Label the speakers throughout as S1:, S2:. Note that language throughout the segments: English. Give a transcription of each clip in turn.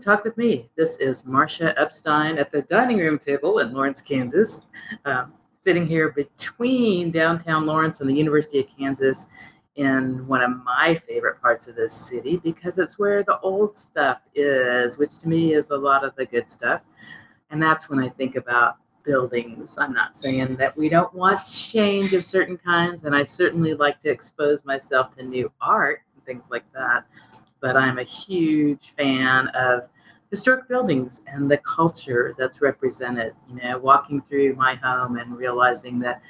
S1: Talk with Me. This is Marcia Epstein at the dining room table in Lawrence, Kansas, um, sitting here between downtown Lawrence and the University of Kansas in one of my favorite parts of this city because it's where the old stuff is, which to me is a lot of the good stuff. And that's when I think about buildings. I'm not saying that we don't want change of certain kinds, and I certainly like to expose myself to new art and things like that. But I'm a huge fan of historic buildings and the culture that's represented. You know, walking through my home and realizing that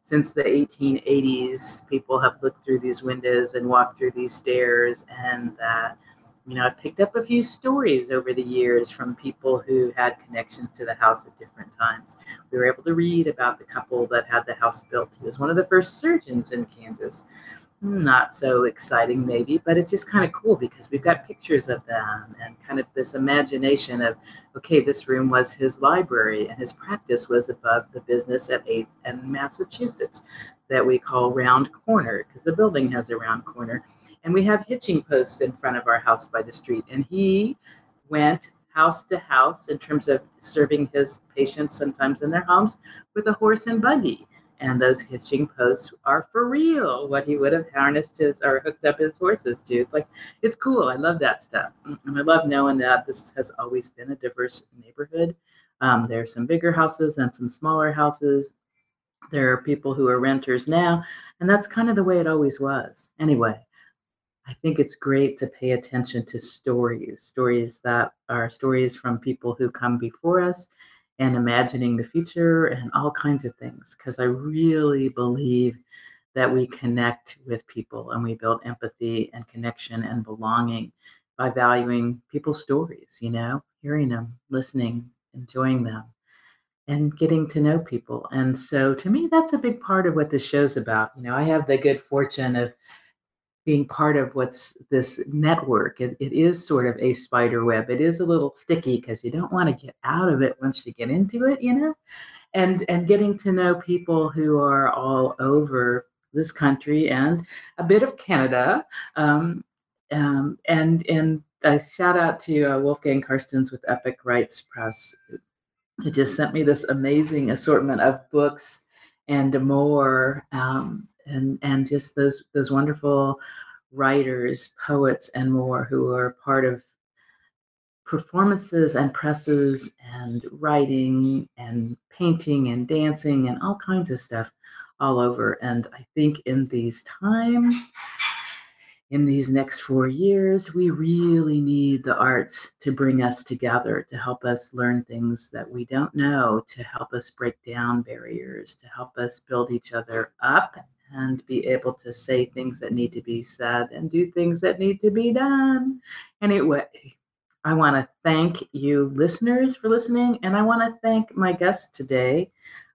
S1: since the 1880s, people have looked through these windows and walked through these stairs, and that you know, I picked up a few stories over the years from people who had connections to the house at different times. We were able to read about the couple that had the house built. He was one of the first surgeons in Kansas. Not so exciting, maybe, but it's just kind of cool because we've got pictures of them and kind of this imagination of, okay, this room was his library and his practice was above the business at 8th and Massachusetts that we call Round Corner because the building has a round corner and we have hitching posts in front of our house by the street. And he went house to house in terms of serving his patients sometimes in their homes with a horse and buggy. And those hitching posts are for real, what he would have harnessed his or hooked up his horses to. It's like, it's cool. I love that stuff. And I love knowing that this has always been a diverse neighborhood. Um, there are some bigger houses and some smaller houses. There are people who are renters now. And that's kind of the way it always was. Anyway, I think it's great to pay attention to stories, stories that are stories from people who come before us and imagining the future and all kinds of things. Because I really believe that we connect with people and we build empathy and connection and belonging by valuing people's stories, you know, hearing them, listening, enjoying them, and getting to know people. And so to me, that's a big part of what this show's about. You know, I have the good fortune of being part of what's this network. It, it is sort of a spider web. It is a little sticky because you don't want to get out of it once you get into it, you know? And and getting to know people who are all over this country and a bit of Canada. Um, um, and and a shout out to uh, Wolfgang Carstens with Epic Rites Press. He just sent me this amazing assortment of books and more. Um, and and just those those wonderful writers, poets, and more who are part of performances and presses and writing and painting and dancing and all kinds of stuff all over. And I think in these times, in these next four years, we really need the arts to bring us together, to help us learn things that we don't know, to help us break down barriers, to help us build each other up and be able to say things that need to be said and do things that need to be done. Anyway, I want to thank you, listeners, for listening. And I want to thank my guest today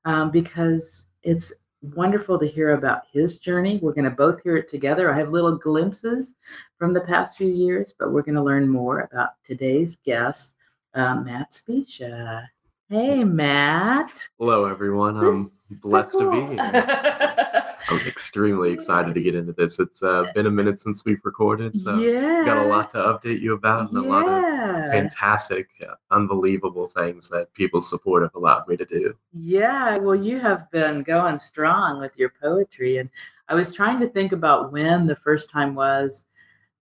S1: um, because it's wonderful to hear about his journey. We're going to both hear it together. I have little glimpses from the past few years, but we're going to learn more about today's guest, uh, Matt Specia. Hey, Matt.
S2: Hello, everyone. I'm blessed so cool. to be here. I'm extremely excited to get into this. It's uh, been a minute since we've recorded, so yeah. got a lot to update you about and yeah. a lot of fantastic, uh, unbelievable things that people's support have allowed me to do.
S1: Yeah, well, you have been going strong with your poetry, and I was trying to think about when the first time was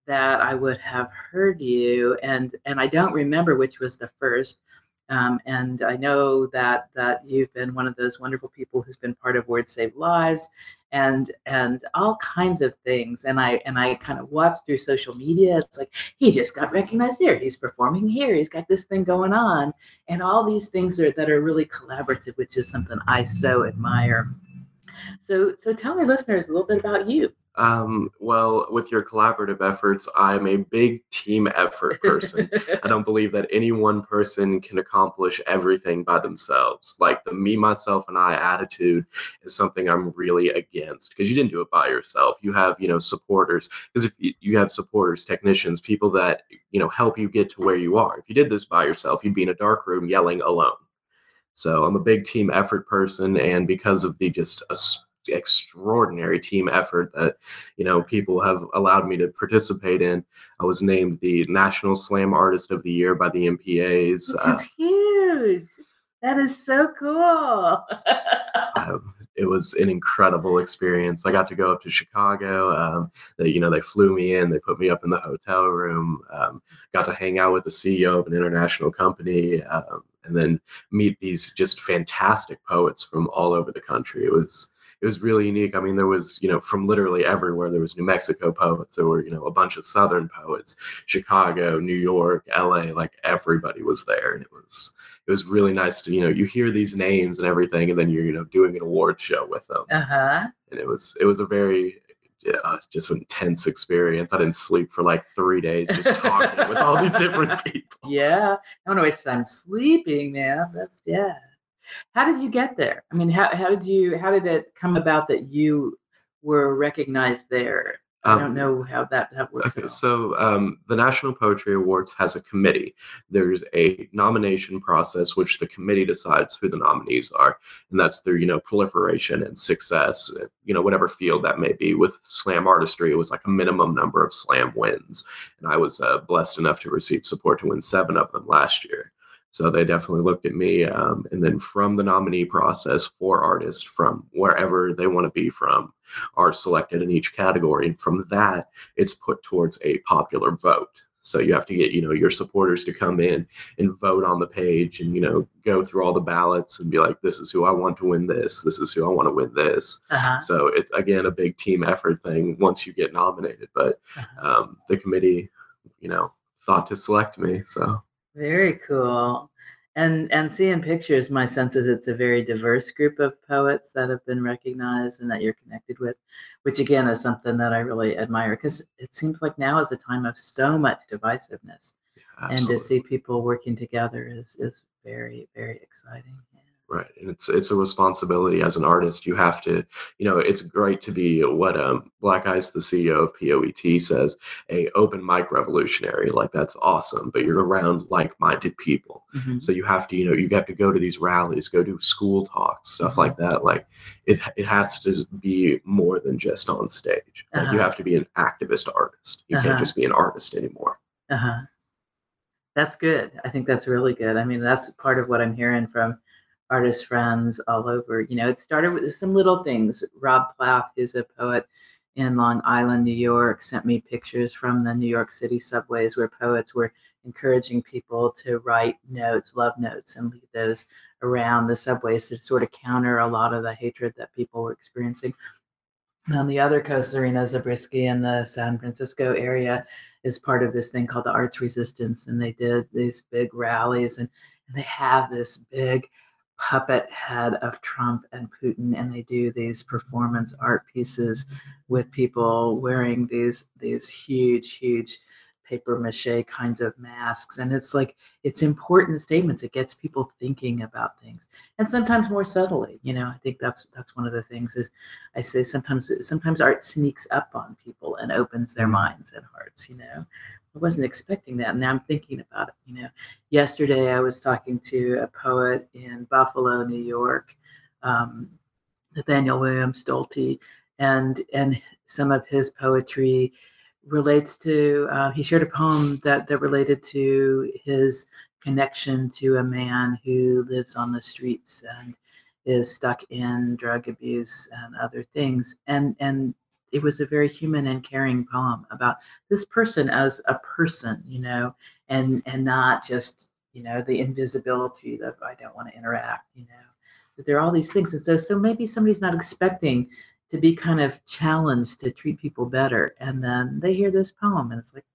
S1: that I would have heard you, and and I don't remember which was the first. Um, and I know that that you've been one of those wonderful people who's been part of Words Save Lives, and and all kinds of things. And I and I kind of watched through social media. It's like he just got recognized here. He's performing here. He's got this thing going on, and all these things are that are really collaborative, which is something I so admire. So so tell our listeners a little bit about you.
S2: Um, well, with your collaborative efforts, I'm a big team effort person. I don't believe that any one person can accomplish everything by themselves. Like the me, myself, and I attitude is something I'm really against because you didn't do it by yourself. You have, you know, supporters. Because if you have supporters, technicians, people that, you know, help you get to where you are. If you did this by yourself, you'd be in a dark room yelling alone. So I'm a big team effort person. And because of the just a extraordinary team effort that you know people have allowed me to participate in. I was named the National Slam Artist of the Year by the NPAs.
S1: Which is huge. That is so cool.
S2: um, it was an incredible experience. I got to go up to Chicago. Um, they, you know, they flew me in. They put me up in the hotel room. Um, got to hang out with the CEO of an international company, um, and then meet these just fantastic poets from all over the country. It was it was really unique. I mean, there was, you know, from literally everywhere. There was New Mexico poets. There were, you know, a bunch of Southern poets, Chicago, New York, LA. Like everybody was there, and it was it was really nice to, you know, you hear these names and everything, and then you're, you know, doing an award show with them.
S1: Uh huh.
S2: And it was it was a very yeah, just an intense experience. I didn't sleep for like three days just talking with all these different people.
S1: Yeah. I don't know waste time sleeping, man. That's yeah. How did you get there? I mean, how, how did you how did it come about that you were recognized there? I don't
S2: Um,
S1: know how that, that works.
S2: Okay, so um, the National Poetry Awards has a committee. There's a nomination process which the committee decides who the nominees are, and that's through you know proliferation and success, uh, you know whatever field that may be. With slam artistry, it was like a minimum number of slam wins, and I was uh, blessed enough to receive support to win seven of them last year. So they definitely looked at me, um, and then from the nominee process, four artists from wherever they want to be from are selected in each category, and from that, it's put towards a popular vote. So you have to get, you know, your supporters to come in and vote on the page and, you know, go through all the ballots and be like, this is who I want to win this. This is who I want to win this.
S1: uh-huh.
S2: So it's, again, a big team effort thing once you get nominated. But
S1: Uh-huh.
S2: um, the committee, you know, thought to select me. So
S1: Very cool. And and seeing pictures, my sense is it's a very diverse group of poets that have been recognized and that you're connected with, which again is something that I really admire because it seems like now is a time of so much divisiveness, and to see people working together is is very very exciting.
S2: Right. And it's it's a responsibility as an artist. You have to, you know, it's great to be what um Black Ice, the CEO of POET says, a open mic revolutionary. Like that's awesome. But you're around like-minded people.
S1: Mhm.
S2: So you have to, you know, you have to go to these rallies, go to school talks, stuff
S1: Mhm.
S2: like that. Like it it has to be more than just on stage. Like you
S1: Uh-huh.
S2: have to be an activist artist. You
S1: Uh-huh.
S2: can't just be an artist anymore.
S1: Uh-huh. That's good. I think that's really good. I mean, that's part of what I'm hearing from artist friends all over. You know, it started with some little things. Rob Plath, who's a poet in Long Island, New York, sent me pictures from the New York City subways where poets were encouraging people to write notes, love notes, and leave those around the subways to sort of counter a lot of the hatred that people were experiencing. And on the other coast, Arena Zabriskie in the San Francisco area is part of this thing called the Arts Resistance. And they did these big rallies and, and they have this big puppet head of Trump and Putin. And they do these performance art pieces with people wearing these these huge, huge paper mache kinds of masks. And it's like it's important statements. It gets people thinking about things. And sometimes more subtly. You know, I think that's that's one of the things is I say sometimes sometimes art sneaks up on people and opens their mm. minds and hearts, you know. I wasn't expecting that. And now I'm thinking about it, you know. Yesterday I was talking to a poet in Buffalo, New York, um, Nathaniel William Stolte, and and some of his poetry relates to uh, he shared a poem that that related to his connection to a man who lives on the streets and is stuck in drug abuse and other things and and it was a very human and caring poem about this person as a person you know and and not just you know the invisibility that i don't want to interact you know But there are all these things and so so maybe somebody's not expecting to be kind of challenged to treat people better and then they hear this poem and it's like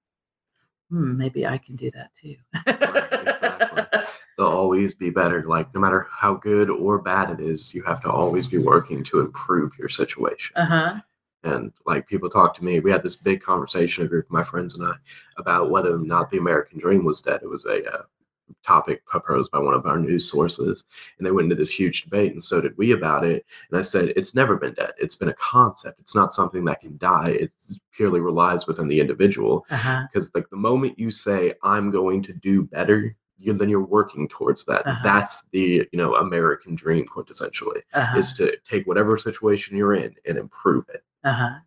S1: hmm maybe i can do that too
S2: Right, exactly. They'll always be better. Like no matter how good or bad it is, you have to always be working to improve your situation.
S1: uh-huh
S2: And like people talk to me, we had this big conversation, a group of my friends and I, about whether or not the American dream was dead. It was a uh, topic proposed by one of our news sources, and they went into this huge debate, and so did we about it. And I said, it's never been dead. It's been a concept. It's not something that can die. It purely relies within the individual.
S1: uh-huh
S2: Because like the moment you say, I'm going to do better, you, then you're working towards that.
S1: Uh-huh.
S2: That's the you know American dream quintessentially
S1: Uh-huh.
S2: is to take whatever situation you're in and improve it.
S1: Uh-huh.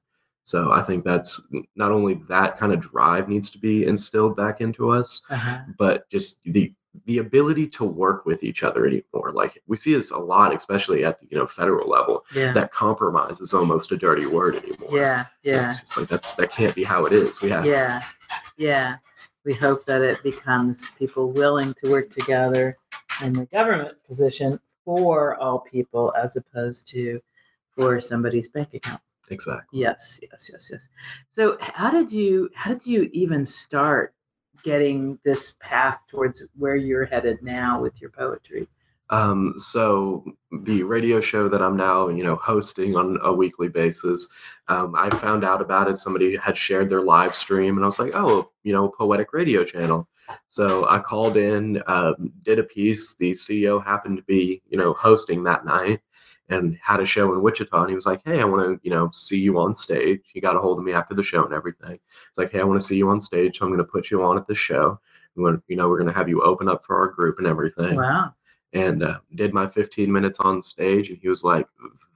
S2: So I think that's not only that kind of drive needs to be instilled back into us,
S1: Uh-huh.
S2: but just the the ability to work with each other anymore. Like we see this a lot, especially at the you know federal level.
S1: Yeah.
S2: That compromise is almost a dirty word anymore.
S1: yeah. Yeah.
S2: It's, it's like that's that can't be how it is. We have
S1: Yeah. Yeah. We hope that it becomes people willing to work together in the government position for all people as opposed to for somebody's bank account.
S2: Exactly.
S1: Yes, yes, yes, yes. So how did you how did you even start getting this path towards where you're headed now with your poetry?
S2: Um, so the radio show that I'm now, you know, hosting on a weekly basis, um, I found out about it. Somebody had shared their live stream, and I was like, oh, you know, poetic radio channel. So I called in, um, did a piece. The CEO happened to be, you know, hosting that night and had a show in Wichita. And he was like, hey, I want to, you know, see you on stage. He got a hold of me after the show and everything. It's like, hey, I want to see you on stage. So I'm going to put you on at the show. We want, you know, we're going to have you open up for our group and everything
S1: Wow.
S2: and uh, did my 15 minutes on stage and he was like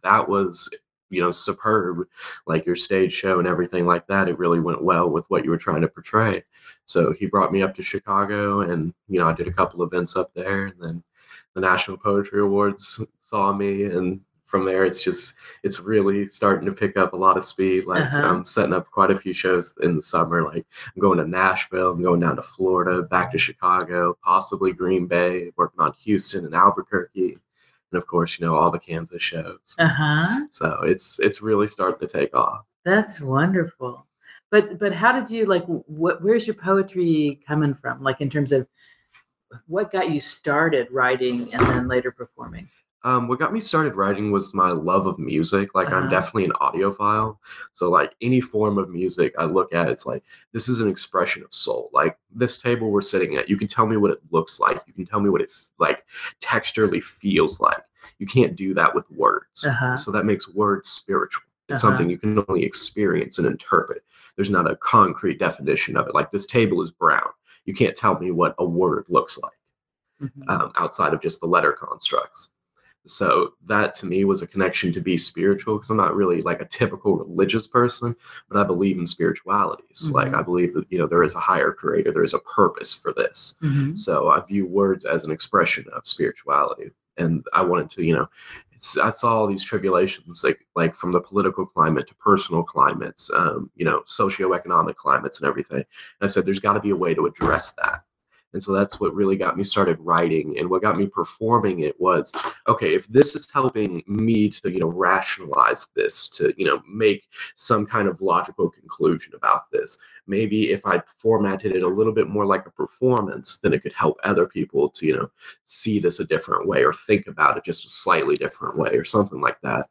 S2: that was you know superb like your stage show and everything like that it really went well with what you were trying to portray so he brought me up to chicago and you know i did a couple events up there and then the national poetry awards saw me and from there it's just it's really starting to pick up a lot of speed like
S1: Uh-huh.
S2: i'm setting up quite a few shows in the summer like i'm going to nashville i'm going down to florida back to chicago possibly green bay working on houston and albuquerque and of course you know all the kansas shows
S1: Uh-huh.
S2: so it's it's really starting to take off
S1: That's wonderful. But but how did you like what where's your poetry coming from? Like in terms of what got you started writing and then later performing?
S2: Um, what got me started writing was my love of music. Like
S1: Uh-huh.
S2: I'm definitely an audiophile. So like any form of music I look at, it's like this is an expression of soul. Like this table we're sitting at, you can tell me what it looks like. You can tell me what it like texturally feels like. You can't do that with words.
S1: Uh-huh.
S2: So that makes words spiritual. It's
S1: Uh-huh.
S2: something you can only experience and interpret. There's not a concrete definition of it. Like this table is brown. You can't tell me what a word looks like
S1: Mhm.
S2: um, outside of just the letter constructs. So that to me was a connection to be spiritual because I'm not really like a typical religious person, but I believe in spiritualities. Like
S1: Mhm.
S2: I believe that you know there is a higher creator, there is a purpose for this.
S1: Mhm.
S2: So I view words as an expression of spirituality, and I wanted to you know I saw all these tribulations like like from the political climate to personal climates, um, you know, socioeconomic climates and everything. And I said there's got to be a way to address that. And so that's what really got me started writing. And what got me performing it was, okay, if this is helping me to, you know, rationalize this, to, you know, make some kind of logical conclusion about this, maybe if I formatted it a little bit more like a performance, then it could help other people to, you know, see this a different way or think about it just a slightly different way or something like that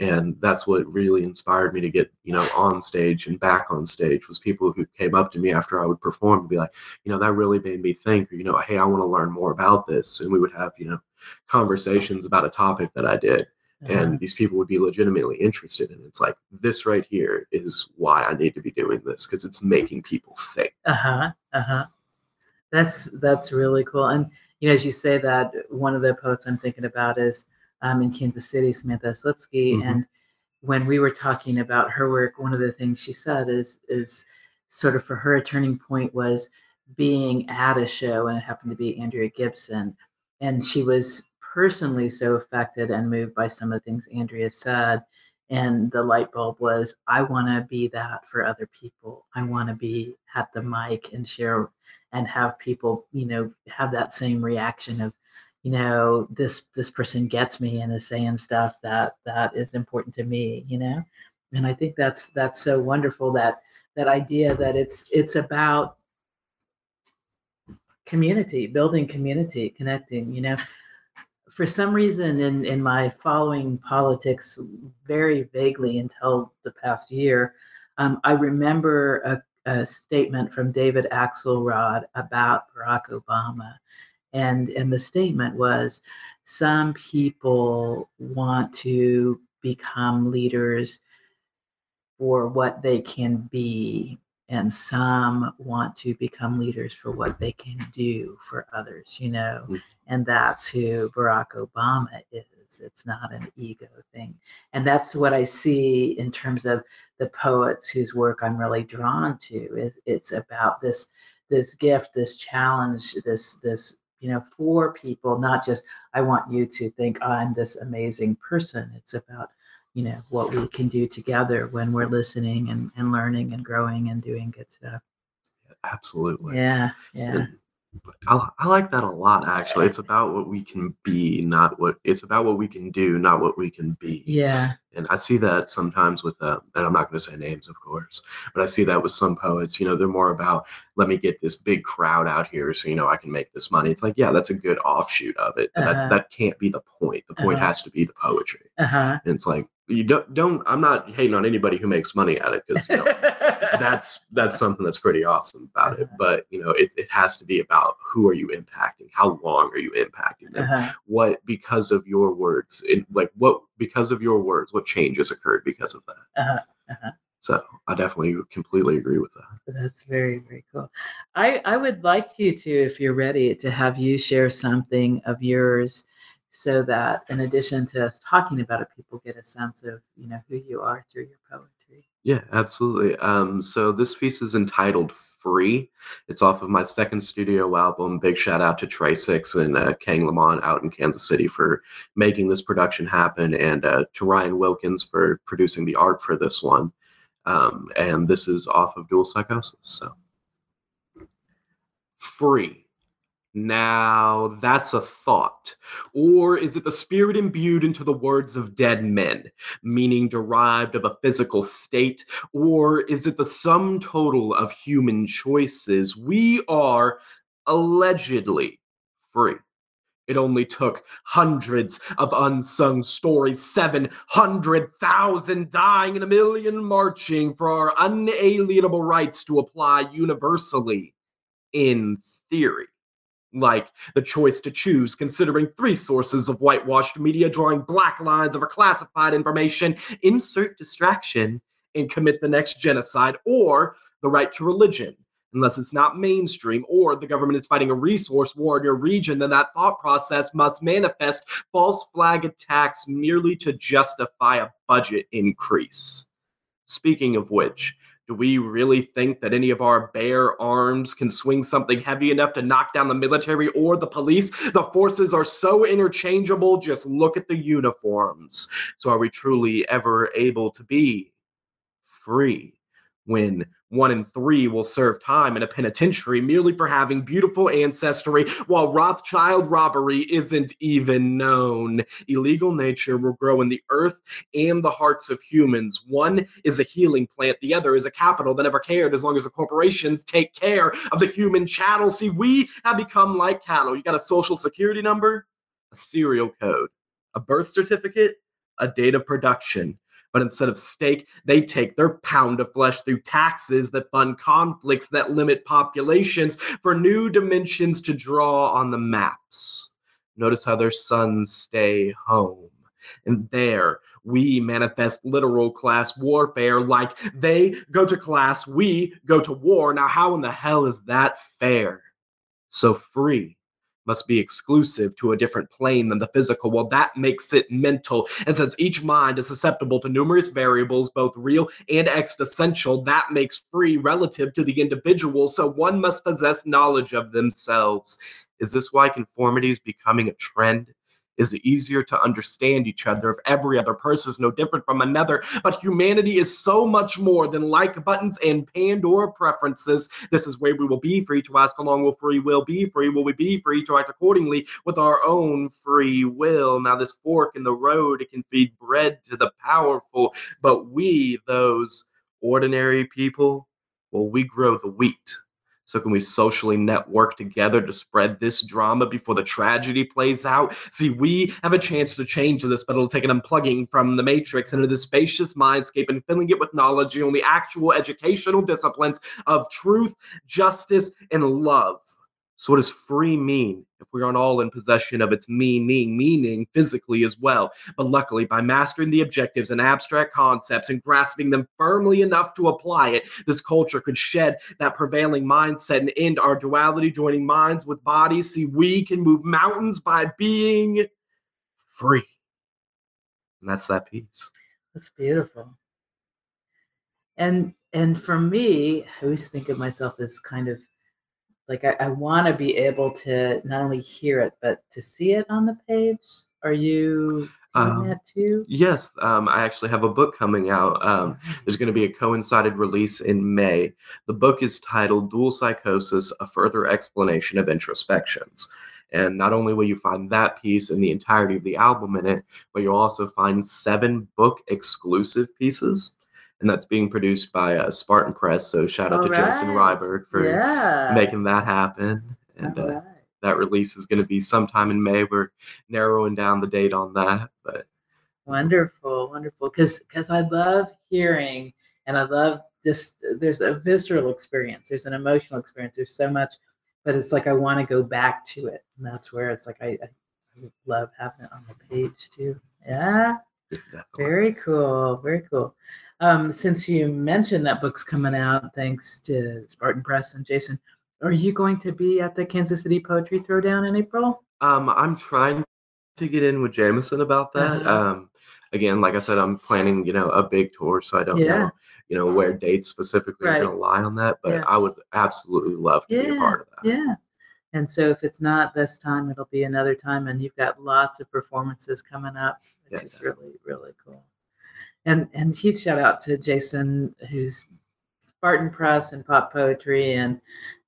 S2: and that's what really inspired me to get you know on stage and back on stage was people who came up to me after i would perform and be like you know that really made me think or you know hey i want to learn more about this and we would have you know conversations about a topic that i did
S1: Uh-huh.
S2: and these people would be legitimately interested and it's like this right here is why i need to be doing this because it's making people think
S1: Uh-huh. Uh-huh. That's that's really cool. And you know, as you say that, one of the poets I'm thinking about is um, in Kansas City, Samantha Slipsky.
S2: Mhm.
S1: And when we were talking about her work, one of the things she said is is sort of for her a turning point was being at a show, and it happened to be Andrea Gibson, and she was personally so affected and moved by some of the things Andrea said. And the light bulb was, I want to be that for other people. I want to be at the mic and share and have people, you know, have that same reaction of, you know, this this person gets me and is saying stuff that that is important to me, you know. And I think that's that's so wonderful that that idea that it's it's about community, building community, connecting, you know. For some reason in in my following politics very vaguely until the past year, um, I remember a a statement from David Axelrod about Barack Obama. And, and the statement was some people want to become leaders for what they can be and some want to become leaders for what they can do for others, you know,
S2: Mm.
S1: and that's who Barack Obama is. It's not an ego thing. And that's what I see in terms of the poets whose work I'm really drawn to is it's about this this gift, this challenge, this this you know for people, not just I want you to think I'm this amazing person. It's about you know what we can do together when we're listening and, and learning and growing and doing good stuff.
S2: Absolutely.
S1: Yeah, yeah.
S2: I, I like that a lot actually it's about what we can be not what it's about what we can do not what we can be
S1: Yeah.
S2: and i see that sometimes with uh, and i'm not going to say names of course but i see that with some poets you know they're more about let me get this big crowd out here so you know i can make this money it's like yeah that's a good offshoot of it but that's
S1: Uh-huh.
S2: that can't be the point the point
S1: Uh-huh.
S2: has to be the poetry
S1: Uh-huh.
S2: and it's like you don't don't i'm not hating on anybody who makes money at it because you know that's that's something that's pretty awesome about it
S1: Uh-huh.
S2: but you know it, it has to be about who are you impacting how long are you impacting them
S1: uh-huh.
S2: what because of your words in like what because of your words what changes occurred because of that
S1: Uh-huh. Uh-huh.
S2: so i definitely completely agree with that
S1: That's very, very cool. I, I would like you to, if you're ready, to have you share something of yours so that in addition to us talking about it, people get a sense of, you know, who you are through your poetry.
S2: yeah absolutely. Um so this piece is entitled free. It's off of my second studio album. Big shout out to trey six and uh, kang lamont out in kansas city for making this production happen and uh, to ryan wilkins for producing the art for this one. Um, and this is off of dual psychosis so. Free now that's a thought. Or is it the spirit imbued into the words of dead men meaning derived of a physical state? Or is it the sum total of human choices? We are allegedly free. It only took hundreds of unsung stories, 700,000 dying and a million marching for our unalienable rights to apply universally in theory. Like the choice to choose, considering three sources of whitewashed media drawing black lines over classified information, insert distraction, and commit the next genocide, or the right to religion, unless it's not mainstream or the government is fighting a resource war in your region, then that thought process must manifest false flag attacks merely to justify a budget increase. Speaking of which, do we really think that any of our bare arms can swing something heavy enough to knock down the military or the police? The forces are so interchangeable, just look at the uniforms. So, are we truly ever able to be free when one in three will serve time in a penitentiary merely for having beautiful ancestry, while Rothschild robbery isn't even known. Illegal nature will grow in the earth and the hearts of humans. One is a healing plant, the other is a capital that never cared as long as the corporations take care of the human chattel. See, we have become like cattle. You got a social security number, a serial code, a birth certificate, a date of production. But instead of steak, they take their pound of flesh through taxes that fund conflicts that limit populations for new dimensions to draw on the maps. Notice how their sons stay home. And there, we manifest literal class warfare like they go to class, we go to war. Now, how in the hell is that fair? So free must be exclusive to a different plane than the physical. Well, that makes it mental. And since each mind is susceptible to numerous variables, both real and existential, that makes free relative to the individual. So one must possess knowledge of themselves. Is this why conformity is becoming a trend? Is it easier to understand each other if every other person is no different from another? But humanity is so much more than like buttons and Pandora preferences. This is where we will be free to ask how long will free will be free? Will we be free to act accordingly with our own free will? Now, this fork in the road, it can feed bread to the powerful, but we, those ordinary people, well, we grow the wheat. So, can we socially network together to spread this drama before the tragedy plays out? See, we have a chance to change this, but it'll take an unplugging from the matrix into the spacious mindscape and filling it with knowledge on the actual educational disciplines of truth, justice, and love. So, what does free mean if we aren't all in possession of its meaning, meaning physically as well? But luckily, by mastering the objectives and abstract concepts and grasping them firmly enough to apply it, this culture could shed that prevailing mindset and end our duality, joining minds with bodies. See, we can move mountains by being free. And that's that piece.
S1: That's beautiful. And and for me, I always think of myself as kind of like I, I want to be able to not only hear it but to see it on the page. Are you doing
S2: Um,
S1: that too?
S2: Yes, um, I actually have a book coming out. Um, there's going to be a coincided release in May. The book is titled Dual Psychosis A Further Explanation of Introspections. And not only will you find that piece and the entirety of the album in it, but you'll also find seven book exclusive pieces. And that's being produced by uh, Spartan Press. So shout out
S1: All
S2: to Jason. Ryberg for
S1: yeah.
S2: making that happen. And
S1: All
S2: uh, that release is going to be sometime in May. We're narrowing down the date on that. But
S1: Wonderful, wonderful. Because because I love hearing, and I love just there's a visceral experience. There's an emotional experience. There's so much, but it's like I want to go back to it, and that's where it's like I, I I love having it on the page too. Yeah,
S2: definitely.
S1: very cool, very cool. Um, since you mentioned that book's coming out, thanks to Spartan Press and Jason, are you going to be at the Kansas City Poetry Throwdown in April?
S2: Um, I'm trying to get in with Jameson about that.
S1: Uh-huh.
S2: Um, again, like I said, I'm planning, you know, a big tour, so I don't
S1: Yeah.
S2: know, you know, where dates specifically
S1: Right.
S2: are going to lie on that. But
S1: Yeah.
S2: I would absolutely love to be a part of that.
S1: Yeah. And so if it's not this time, it'll be another time. And you've got lots of performances coming up, which
S2: Yeah,
S1: is really, really cool. And and huge shout out to Jason, who's Spartan Press and Pop Poetry and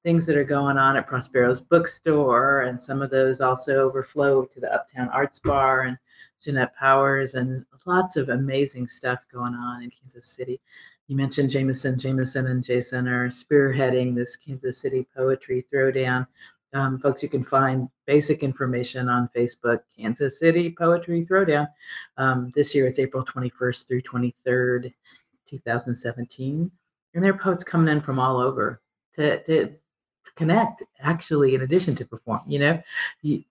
S1: things that are going on at Prospero's bookstore. And some of those also overflow to the Uptown Arts Bar and Jeanette Powers and lots of amazing stuff going on in Kansas City. You mentioned Jameson. Jameson and Jason are spearheading this Kansas City Poetry Throwdown. Um, folks, you can find basic information on Facebook, Kansas City Poetry Throwdown. Um, this year it's April 21st through 23rd, 2017. And there are poets coming in from all over to, to connect, actually, in addition to perform. You know,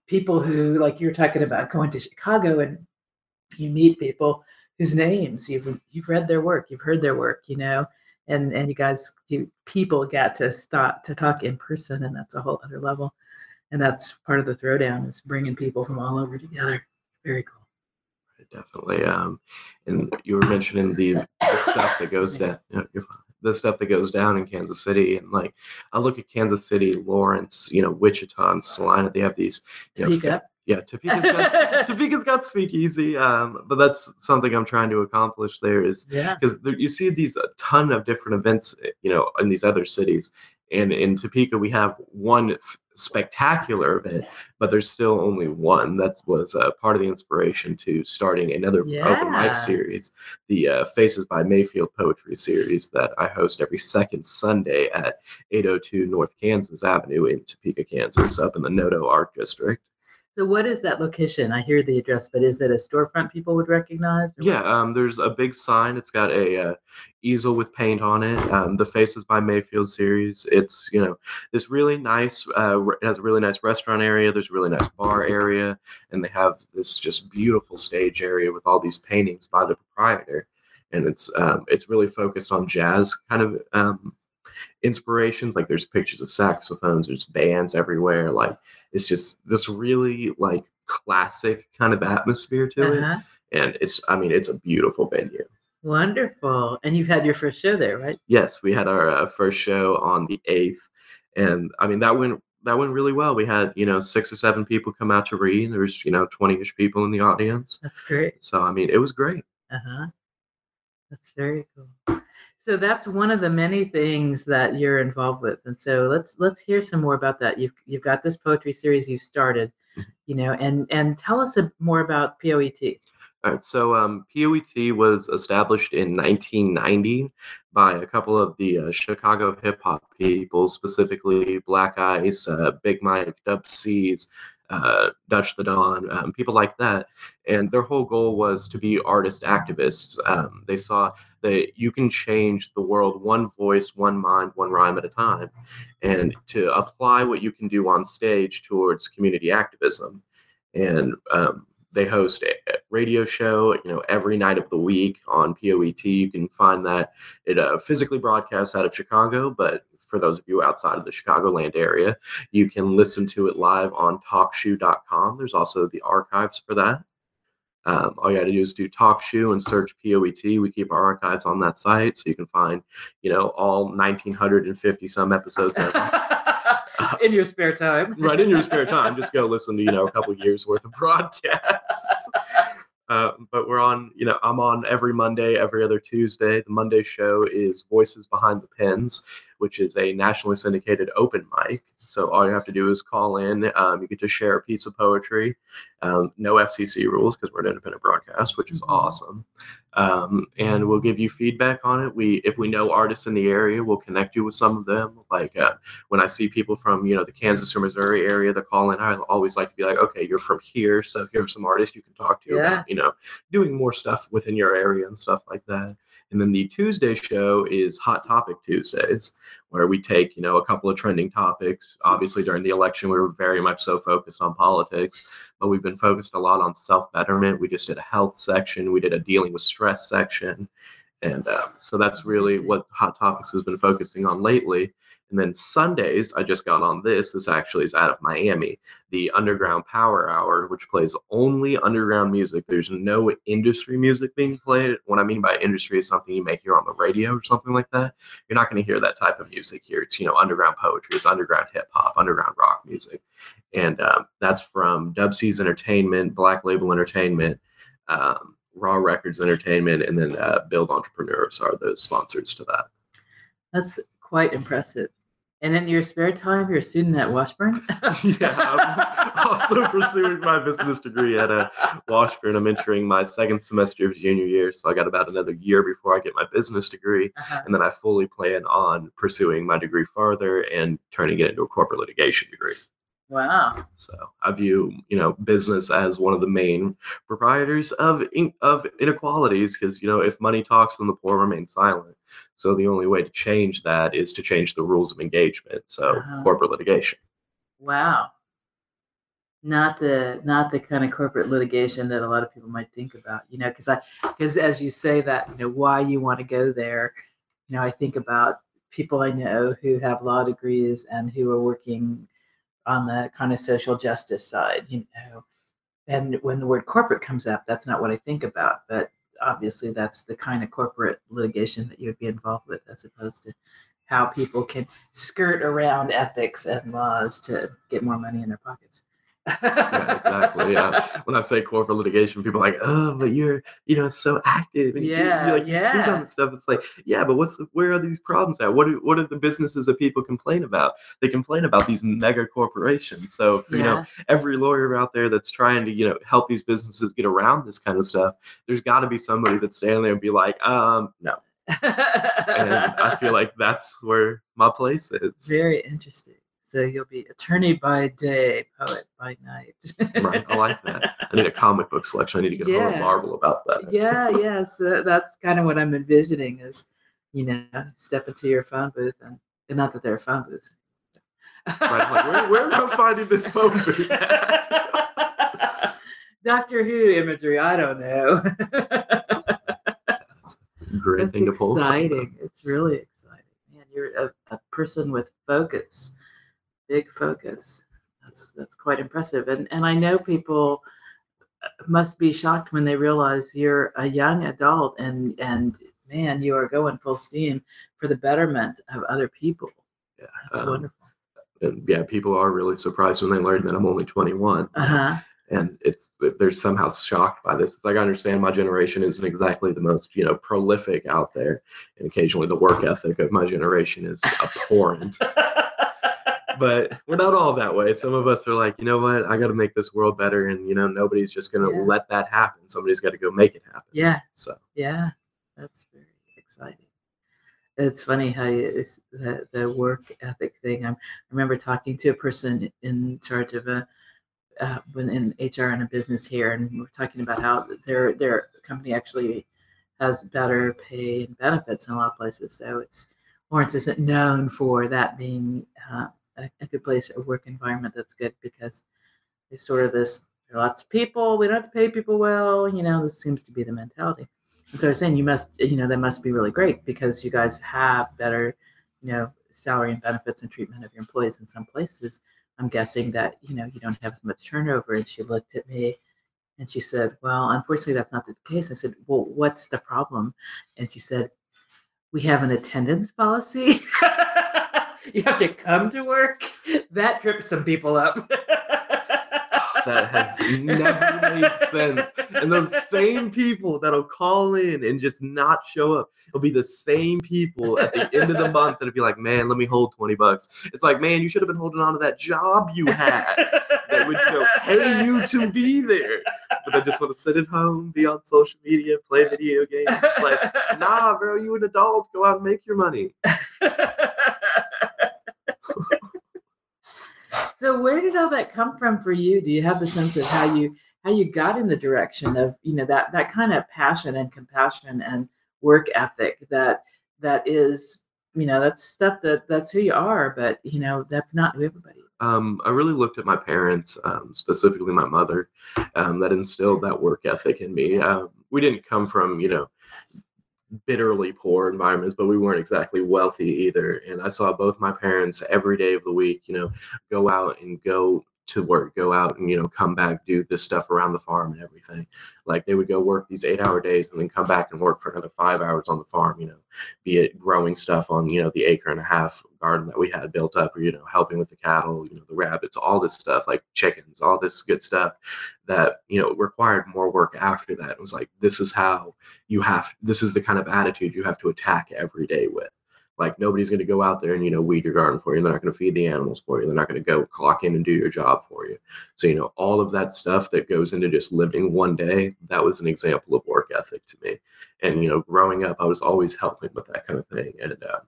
S1: people who, like you're talking about going to Chicago and you meet people whose names you've you've read their work, you've heard their work, you know, and and you guys, you people get to stop to talk in person, and that's a whole other level, and that's part of the throwdown is bringing people from all over together. Very cool.
S2: Definitely. Um, and you were mentioning the, the stuff that goes down. You know, you're fine. The stuff that goes down in Kansas City, and like I look at Kansas City, Lawrence, you know, Wichita, and Salina. They have these, you know,
S1: Speak
S2: fa-
S1: up.
S2: Yeah, Topeka's got, Topeka's got speakeasy. Um, but that's something I'm trying to accomplish. There is
S1: Yeah.
S2: because you see these a ton of different events, eh, you know, in these other cities. And in Topeka, we have one f- spectacular event, but there's still only one. That was uh, part of the inspiration to starting another open
S1: Yeah.
S2: mic series, the uh, Faces by Mayfield Poetry Series that I host every second Sunday at 802 North Kansas Avenue in Topeka, Kansas, up in the Noto Art District.
S1: So what is that location? I hear the address, but is it a storefront people would recognize?
S2: Yeah, um, there's a big sign. It's got a uh, easel with paint on it. Um, the Faces by Mayfield series. It's you know this really nice. Uh, it has a really nice restaurant area. There's a really nice bar area, and they have this just beautiful stage area with all these paintings by the proprietor. And it's um, it's really focused on jazz kind of um, inspirations. Like there's pictures of saxophones. There's bands everywhere. Like it's just this really like classic kind of atmosphere to it
S1: Uh-huh.
S2: and it's i mean it's a beautiful venue
S1: Wonderful. And you've had your first show there, right?
S2: yes we had our uh, first show on the 8th and i mean that went that went really well we had you know six or seven people come out to read there was you know 20ish people in the audience
S1: That's great.
S2: so i mean it was great
S1: Uh-huh. That's very cool. So that's one of the many things that you're involved with. And so let's let's hear some more about that. You've you've got this poetry series you've started,
S2: Mhm.
S1: you know, and and tell us a, more about POET.
S2: all right so um, poet was established in 1990 by a couple of the uh, chicago hip-hop people specifically black ice uh, big mike dub c's uh, Dutch the Don, um, people like that. And their whole goal was to be artist activists. Um, they saw that you can change the world one voice, one mind, one rhyme at a time, and to apply what you can do on stage towards community activism. And um, they host a radio show, you know, every night of the week on POET. You can find that it uh, physically broadcasts out of Chicago, but for those of you outside of the Chicagoland area, you can listen to it live on talkshoe.com. There's also the archives for that. Um, all you got to do is do TalkShoe and search POET. We keep our archives on that site, so you can find, you know, all 1950 some episodes.
S1: in your spare time,
S2: right in your spare time, just go listen to you know a couple years worth of broadcasts. Uh, but we're on, you know, I'm on every Monday, every other Tuesday. The Monday show is Voices Behind the Pens, which is a nationally syndicated open mic. So all you have to do is call in. Um, you get to share a piece of poetry. Um, no FCC rules because we're an independent broadcast, which is mm-hmm. awesome. Um, and we'll give you feedback on it. We, if we know artists in the area, we'll connect you with some of them. Like uh, when I see people from, you know, the Kansas or Missouri area that call in, I always like to be like, okay, you're from here, so here's some artists you can talk to yeah. about, you know, doing more stuff within your area and stuff like that. And then the Tuesday show is Hot Topic Tuesdays, where we take, you know, a couple of trending topics. Obviously, during the election, we were very much so focused on politics, but we've been focused a lot on self betterment. We just did a health section, we did a dealing with stress section. And uh, so that's really what Hot Topics has been focusing on lately. And then Sundays, I just got on this. This actually is out of Miami, the Underground Power Hour, which plays only underground music. There's no industry music being played. What I mean by industry is something you may hear on the radio or something like that. You're not going to hear that type of music here. It's, you know, underground poetry, it's underground hip hop, underground rock music. And um, that's from Dubsys Entertainment, Black Label Entertainment. Um, Raw Records Entertainment, and then uh, Build Entrepreneurs are the sponsors to that.
S1: That's quite impressive. And in your spare time, you're a student at Washburn?
S2: yeah, I'm also pursuing my business degree at uh, Washburn. I'm entering my second semester of junior year, so I got about another year before I get my business degree. Uh-huh. And then I fully plan on pursuing my degree further and turning it into a corporate litigation degree.
S1: Wow.
S2: So I view, you know, business as one of the main proprietors of in, of inequalities because, you know, if money talks, then the poor remain silent. So the only way to change that is to change the rules of engagement. So uh-huh. corporate litigation.
S1: Wow. Not the not the kind of corporate litigation that a lot of people might think about, you know, because I because as you say that, you know, why you want to go there, you know, I think about people I know who have law degrees and who are working on the kind of social justice side, you know. And when the word corporate comes up, that's not what I think about. But obviously, that's the kind of corporate litigation that you would be involved with, as opposed to how people can skirt around ethics and laws to get more money in their pockets
S2: yeah, exactly. Yeah. When I say corporate litigation, people are like, oh, but you're, you know, so active. And
S1: yeah.
S2: You, you like,
S1: yeah.
S2: speak on this stuff. It's like, yeah, but what's the, where are these problems at? What are, what are the businesses that people complain about? They complain about these mega corporations. So, yeah. you know, every lawyer out there that's trying to, you know, help these businesses get around this kind of stuff, there's got to be somebody that's standing there and be like, um, no. and I feel like that's where my place is.
S1: Very interesting. So you'll be attorney by day, poet by night.
S2: right. I like that. I need a comic book selection. I need to get yeah. a Marvel about that.
S1: yeah, yeah. So that's kind of what I'm envisioning is, you know, step into your phone booth and, and not that there are phone booths.
S2: right. Like, where, where am I finding this phone booth
S1: Doctor Who imagery, I don't know.
S2: great
S1: that's
S2: thing to pull.
S1: Exciting. It's really exciting. Man, you're a, a person with focus big focus. That's that's quite impressive. And and I know people uh, must be shocked when they realize you're a young adult and and man, you are going full steam for the betterment of other people.
S2: Yeah,
S1: that's um, wonderful.
S2: And yeah, people are really surprised when they learn that I'm only 21.
S1: Uh-huh.
S2: And it's they're somehow shocked by this. It's like I understand my generation isn't exactly the most you know prolific out there, and occasionally the work ethic of my generation is abhorrent. but we're not all that way. Some of us are like, you know what, I got to make this world better, and you know, nobody's just gonna yeah. let that happen. Somebody's got to go make it happen.
S1: Yeah.
S2: So.
S1: Yeah, that's very exciting. It's funny how you, the the work ethic thing. I'm, I remember talking to a person in charge of a uh, in HR and a business here, and we're talking about how their their company actually has better pay and benefits in a lot of places. So it's Lawrence isn't known for that being uh, a, a, good place, a work environment that's good because there's sort of this. There are lots of people. We don't have to pay people well. You know, this seems to be the mentality. And so I was saying, you must, you know, that must be really great because you guys have better, you know, salary and benefits and treatment of your employees in some places. I'm guessing that, you know, you don't have as much turnover. And she looked at me and she said, Well, unfortunately, that's not the case. I said, Well, what's the problem? And she said, We have an attendance policy. you have to come to work. That trips some people up.
S2: that has never made sense. And those same people that'll call in and just not show up, it'll be the same people at the end of the month that'll be like, man, let me hold 20 bucks. It's like, man, you should have been holding on to that job you had that would you know, pay you to be there. But I just want to sit at home, be on social media, play video games. It's like, nah, bro, you an adult. Go out and make your money.
S1: so where did all that come from for you? Do you have the sense of how you how you got in the direction of you know that that kind of passion and compassion and work ethic that that is you know that's stuff that that's who you are, but you know that's not who everybody.
S2: Um, I really looked at my parents, um, specifically my mother, um, that instilled that work ethic in me. Um, we didn't come from, you know, bitterly poor environments, but we weren't exactly wealthy either. And I saw both my parents every day of the week, you know, go out and go to work, go out and, you know, come back, do this stuff around the farm and everything. Like they would go work these eight hour days and then come back and work for another five hours on the farm, you know, be it growing stuff on, you know, the acre and a half garden that we had built up or, you know, helping with the cattle, you know, the rabbits, all this stuff, like chickens, all this good stuff that, you know, required more work after that. It was like, this is how you have, this is the kind of attitude you have to attack every day with. Like nobody's going to go out there and you know weed your garden for you. They're not going to feed the animals for you. They're not going to go clock in and do your job for you. So you know all of that stuff that goes into just living one day. That was an example of work ethic to me. And you know, growing up, I was always helping with that kind of thing. And uh,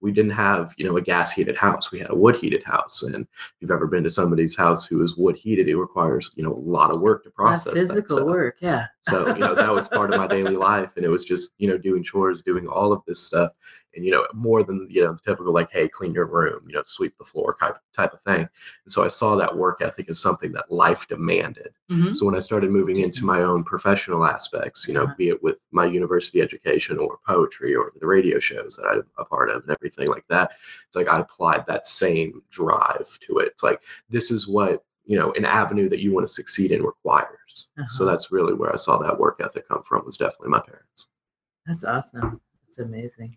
S2: we didn't have you know a gas heated house we had a wood heated house and if you've ever been to somebody's house who is wood heated it requires you know a lot of work to process
S1: that physical work yeah
S2: so you know that was part of my daily life and it was just you know doing chores doing all of this stuff and you know more than you know the typical like hey clean your room you know sweep the floor type type of thing. And so i saw that work ethic as something that life demanded. Mm-hmm. so when i started moving into my own professional aspects you know uh-huh. be it with my university education or poetry or the radio shows that i'm a part of and everything like that it's like i applied that same drive to it. It's like this is what you know an avenue that you want to succeed in requires. Uh-huh. so that's really where i saw that work ethic come from was definitely my parents.
S1: That's awesome. That's amazing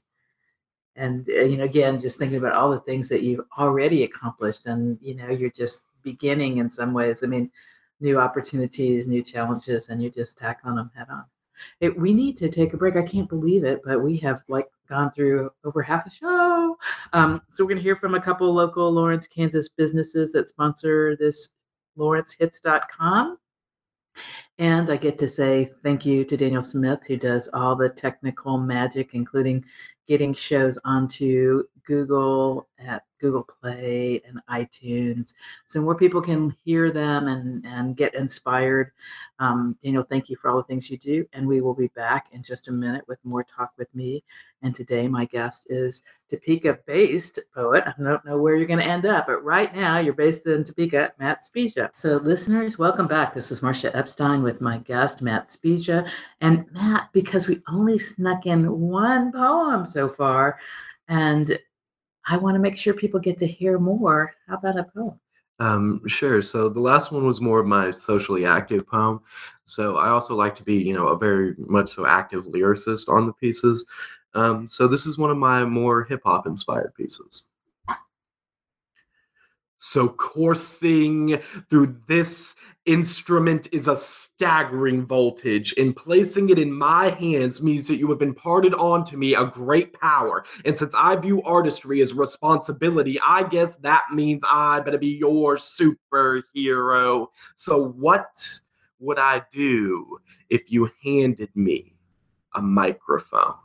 S1: and uh, you know again just thinking about all the things that you've already accomplished and you know you're just beginning in some ways. I mean new opportunities new challenges and you just tack on them head on. It, we need to take a break. I can't believe it but we have like gone through over half a show. Um, so we're going to hear from a couple local lawrence kansas businesses that sponsor this lawrencehits.com and I get to say thank you to Daniel Smith, who does all the technical magic, including getting shows onto Google at Google Play and iTunes, so more people can hear them and and get inspired. Um, Daniel, thank you for all the things you do, and we will be back in just a minute with more talk with me. And today, my guest is Topeka-based poet. I don't know where you're going to end up, but right now you're based in Topeka, Matt Spezia. So, listeners, welcome back. This is Marcia Epstein with my guest Matt Spezia, and Matt, because we only snuck in one poem so far, and I want to make sure people get to hear more. How about a poem?
S2: Um, sure. So the last one was more of my socially active poem. So I also like to be, you know, a very much so active lyricist on the pieces. Um, so this is one of my more hip hop inspired pieces. So coursing through this instrument is a staggering voltage, and placing it in my hands means that you have imparted onto me a great power. And since I view artistry as responsibility, I guess that means I better be your superhero. So what would I do if you handed me a microphone?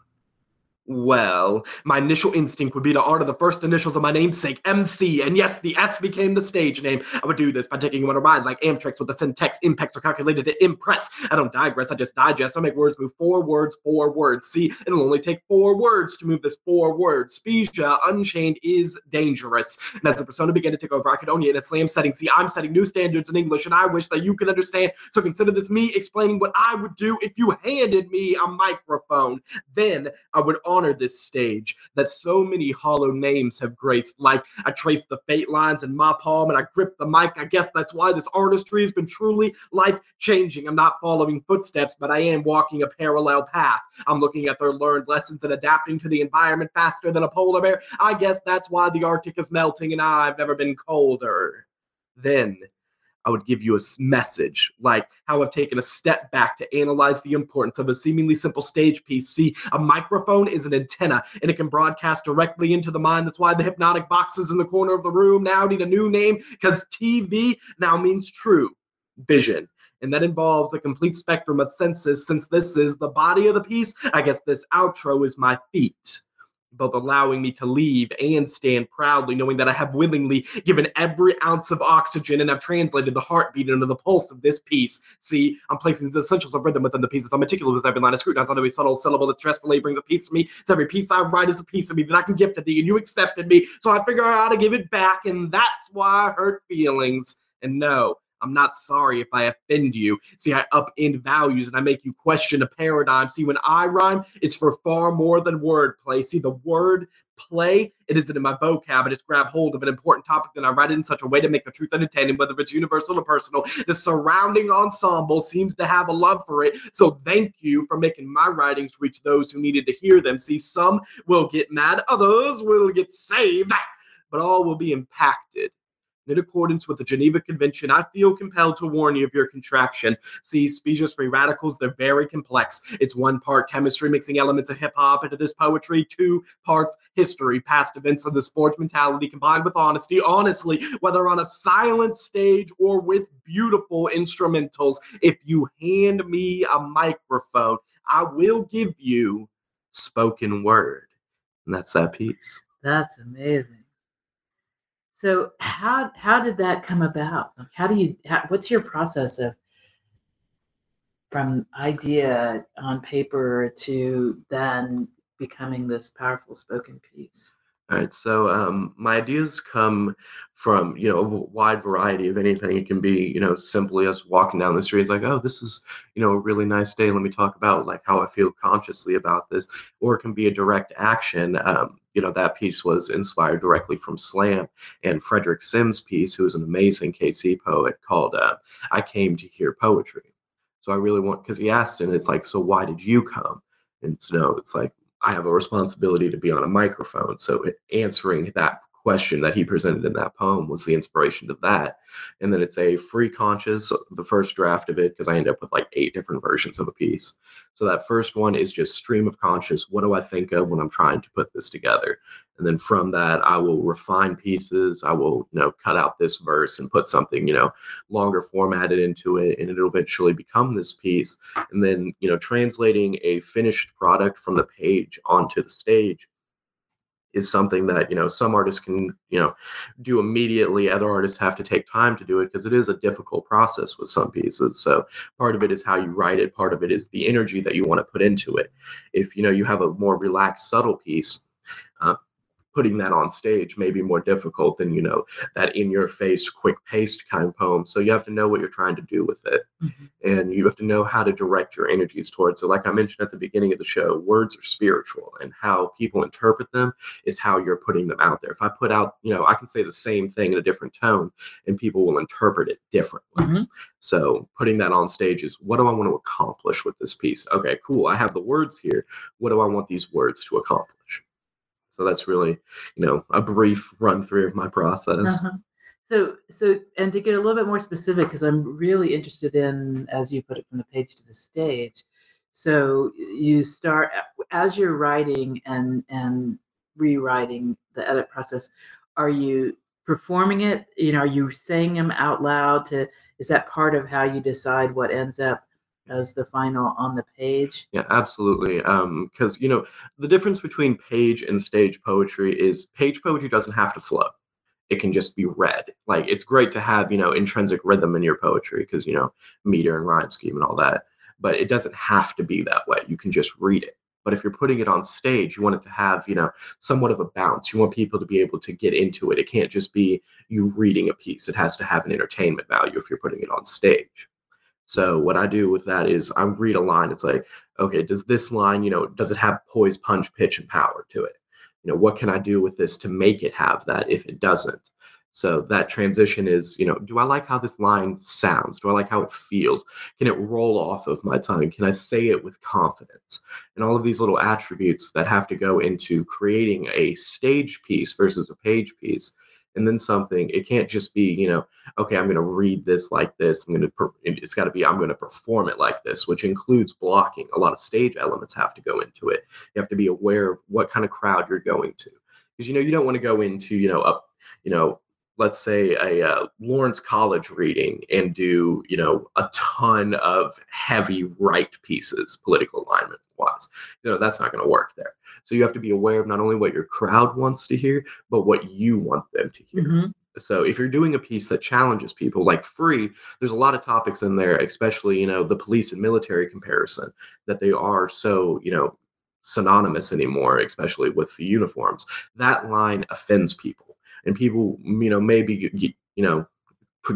S2: Well, my initial instinct would be to honor the first initials of my namesake, MC, and yes, the S became the stage name. I would do this by taking one of mine like Amtrak's with the syntax impacts are calculated to impress. I don't digress, I just digest. I make words move four words, four words. See, it'll only take four words to move this four words. Spezia Unchained is dangerous. And as the persona began to take over, I could only in its slam setting. See, I'm setting new standards in English, and I wish that you could understand. So consider this me explaining what I would do if you handed me a microphone. Then I would honor this stage that so many hollow names have graced. Like I trace the fate lines in my palm and I grip the mic. I guess that's why this artistry has been truly life changing. I'm not following footsteps, but I am walking a parallel path. I'm looking at their learned lessons and adapting to the environment faster than a polar bear. I guess that's why the Arctic is melting and I've never been colder. Then I would give you a message, like how I've taken a step back to analyze the importance of a seemingly simple stage piece. See, a microphone is an antenna and it can broadcast directly into the mind. That's why the hypnotic boxes in the corner of the room now need a new name because TV now means true vision. And that involves the complete spectrum of senses. Since this is the body of the piece, I guess this outro is my feet both allowing me to leave and stand proudly, knowing that I have willingly given every ounce of oxygen and I've translated the heartbeat into the pulse of this piece. See, I'm placing the essentials of rhythm within the pieces. I'm meticulous with every line of scrutinize on every subtle syllable that stressfully brings a piece to me. So every piece I write is a piece of me that I can give to thee, and you accepted me. So I figure out how to give it back, and that's why I hurt feelings. And no, I'm not sorry if I offend you. See, I upend values and I make you question a paradigm. See, when I rhyme, it's for far more than wordplay. See, the word play, it isn't in my vocab, but it's grab hold of an important topic that I write it in such a way to make the truth entertaining, whether it's universal or personal. The surrounding ensemble seems to have a love for it. So thank you for making my writings reach those who needed to hear them. See, some will get mad, others will get saved, but all will be impacted in accordance with the Geneva Convention, I feel compelled to warn you of your contraction. See, species free radicals, they're very complex. It's one part chemistry mixing elements of hip hop into this poetry, two parts history, past events of this forged mentality combined with honesty. Honestly, whether on a silent stage or with beautiful instrumentals, if you hand me a microphone, I will give you spoken word. And that's that piece.
S1: That's amazing. So how how did that come about? How do you how, what's your process of from idea on paper to then becoming this powerful spoken piece?
S2: All right. So um, my ideas come from you know a wide variety of anything. It can be you know simply us walking down the street. It's like, oh, this is you know a really nice day. Let me talk about like how I feel consciously about this. Or it can be a direct action. Um, you know that piece was inspired directly from Slam and Frederick Sims' piece, who is an amazing KC poet called uh, "I Came to Hear Poetry." So I really want because he asked, and it's like, so why did you come? And so it's like I have a responsibility to be on a microphone. So answering that question that he presented in that poem was the inspiration to that. And then it's a free conscious, the first draft of it, because I end up with like eight different versions of a piece. So that first one is just stream of conscious. What do I think of when I'm trying to put this together? And then from that i will refine pieces. I will you know cut out this verse and put something you know longer formatted into it and it'll eventually become this piece. And then you know translating a finished product from the page onto the stage is something that you know some artists can you know do immediately. Other artists have to take time to do it because it is a difficult process with some pieces. So part of it is how you write it. Part of it is the energy that you want to put into it. If you know you have a more relaxed subtle piece uh, putting that on stage may be more difficult than you know that in your face quick paced kind of poem. So you have to know what you're trying to do with it. Mm-hmm. and you have to know how to direct your energies towards it. Like i mentioned at the beginning of the show words are spiritual and how people interpret them is how you're putting them out there. If i put out you know i can say the same thing in a different tone and people will interpret it differently. Mm-hmm. so putting that on stage is what do i want to accomplish with this piece? Okay cool i have the words here. What do i want these words to accomplish so that's really, you know, a brief run through of my process. Uh-huh.
S1: So, so, and to get a little bit more specific, because I'm really interested in, as you put it, from the page to the stage. So you start as you're writing and and rewriting the edit process. Are you performing it? You know, are you saying them out loud? To is that part of how you decide what ends up as the final on the page.
S2: Yeah, absolutely. Um, because you know the difference between page and stage poetry is page poetry doesn't have to flow; it can just be read. Like it's great to have you know intrinsic rhythm in your poetry because you know meter and rhyme scheme and all that, but it doesn't have to be that way. You can just read it. But if you're putting it on stage, you want it to have, you know, somewhat of a bounce. You want people to be able to get into it. It can't just be you reading a piece. It has to have an entertainment value if you're putting it on stage. So what I do with that is I read a line. It's like, okay, does this line, you know, does it have poise, punch, pitch, and power to it? You know, what can I do with this to make it have that if it doesn't? So that transition is, you know, do I like how this line sounds? Do I like how it feels? Can it roll off of my tongue? Can I say it with confidence? And all of these little attributes that have to go into creating a stage piece versus a page piece and then something it can't just be you know okay i'm going to read this like this i'm going to per- it's got to be i'm going to perform it like this which includes blocking. A lot of stage elements have to go into it. You have to be aware of what kind of crowd you're going to. Because you know you don't want to go into you know up you know let's say a uh, Lawrence College reading and do you know a ton of heavy right pieces political alignment wise you know that's not going to work there so you have to be aware of not only what your crowd wants to hear but what you want them to hear.
S1: Mhm.
S2: so if you're doing a piece that challenges people like free there's a lot of topics in there especially you know the police and military comparison that they are so you know synonymous anymore especially with the uniforms. That line offends people. And people you know maybe you know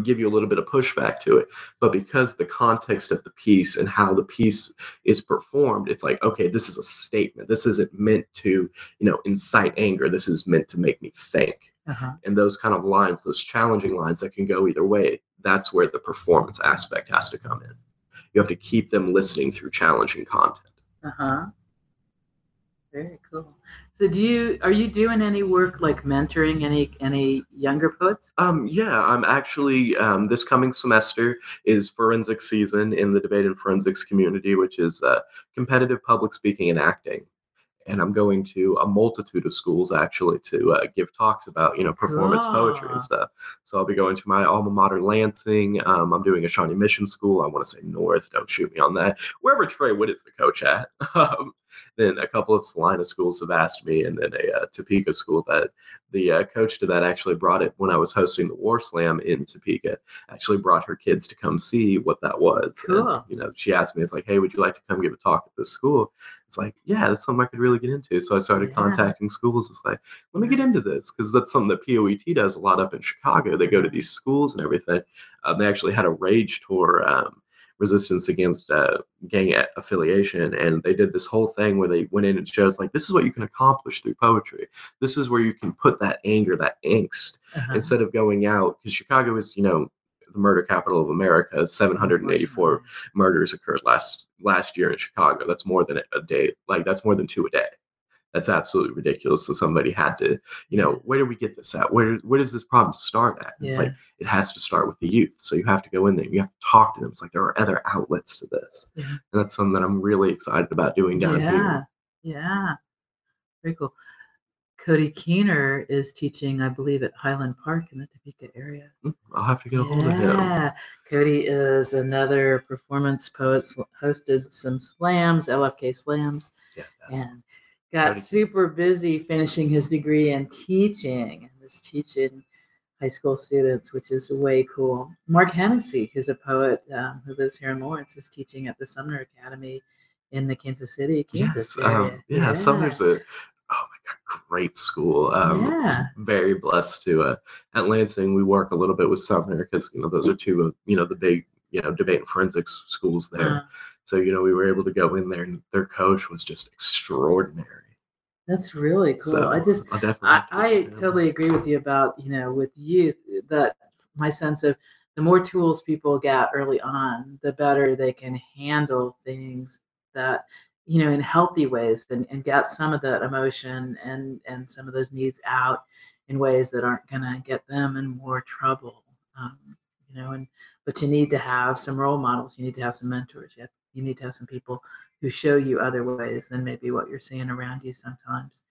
S2: give you a little bit of pushback to it but because the context of the piece and how the piece is performed it's like okay this is a statement this isn't meant to you know incite anger this is meant to make me think
S1: Uh-huh.
S2: and those kind of lines those challenging lines that can go either way that's where the performance aspect has to come in you have to keep them listening through challenging content
S1: Uh-huh. Very cool. So do you are you doing any work like mentoring any any younger poets?
S2: Um, yeah, I'm actually um, this coming semester is forensic season in the debate and forensics community, which is uh, competitive public speaking and acting. And I'm going to a multitude of schools actually to uh, give talks about you know performance poetry and stuff. So I'll be going to my alma mater, Lansing. Um, I'm doing a Shawnee Mission School. I want to say North. Don't shoot me on that. Wherever Trey Wood is the coach at. Um, then a couple of Salina schools have asked me, and then a uh, Topeka school that the uh, coach to that actually brought it when I was hosting the War Slam in Topeka. Actually brought her kids to come see what that was. And,
S1: Cool.
S2: you know, she asked me, "It's like, hey, would you like to come give a talk at this school?" It's like, yeah, that's something I could really get into. So I started
S1: Yeah.
S2: contacting schools. It's like, let me get into this because that's something that POET does a lot up in Chicago. They go to these schools and everything. Um, they actually had a rage tour. Um, resistance against uh, gang affiliation and they did this whole thing where they went in and shows like this is what you can accomplish through poetry this is where you can put that anger that angst
S1: Uh-huh.
S2: instead of going out because chicago is you know the murder capital of america 784 murders occurred last last year in chicago. That's more than a day like that's more than two a day. That's absolutely ridiculous so somebody had to you know where do we get this at? Where where does this problem start at? It's like it has to start with the youth. So you have to go in there you have to talk to them. It's like there are other outlets to this.
S1: Yeah.
S2: and that's something that i'm really excited about doing down
S1: yeah.
S2: here
S1: Yeah. Very cool. Cody Keener is teaching, I believe, at Highland Park in the Topeka area.
S2: Mm, i'll have to get a hold of him
S1: Yeah, Cody is another performance poet. Hosted some slams, LFK slams,
S2: yeah
S1: and got super busy finishing his degree in teaching and was teaching high school students, which is way cool. Mark Hennessy, who's a poet um, who lives here in Lawrence, is teaching at the Sumner Academy in the Kansas City, Kansas
S2: yes
S1: area.
S2: um, yeah, sumner's a oh my god great school. Um
S1: Yeah.
S2: very blessed to uh at lansing we work a little bit with sumner because you know those are two of you know the big you know debate and forensics schools there.
S1: Uh,
S2: so you know we were able to go in there and their coach was just extraordinary.
S1: That's really cool.
S2: so
S1: I just I, I totally agree with you about you know with youth that my sense of the more tools people get early on, the better they can handle things that you know in healthy ways and, and get some of that emotion and and some of those needs out in ways that aren't going to get them in more trouble. Um, you know, and but you need to have some role models. You need to have some mentors. You, have, you need to have some people who show you other ways than maybe what you're seeing around you sometimes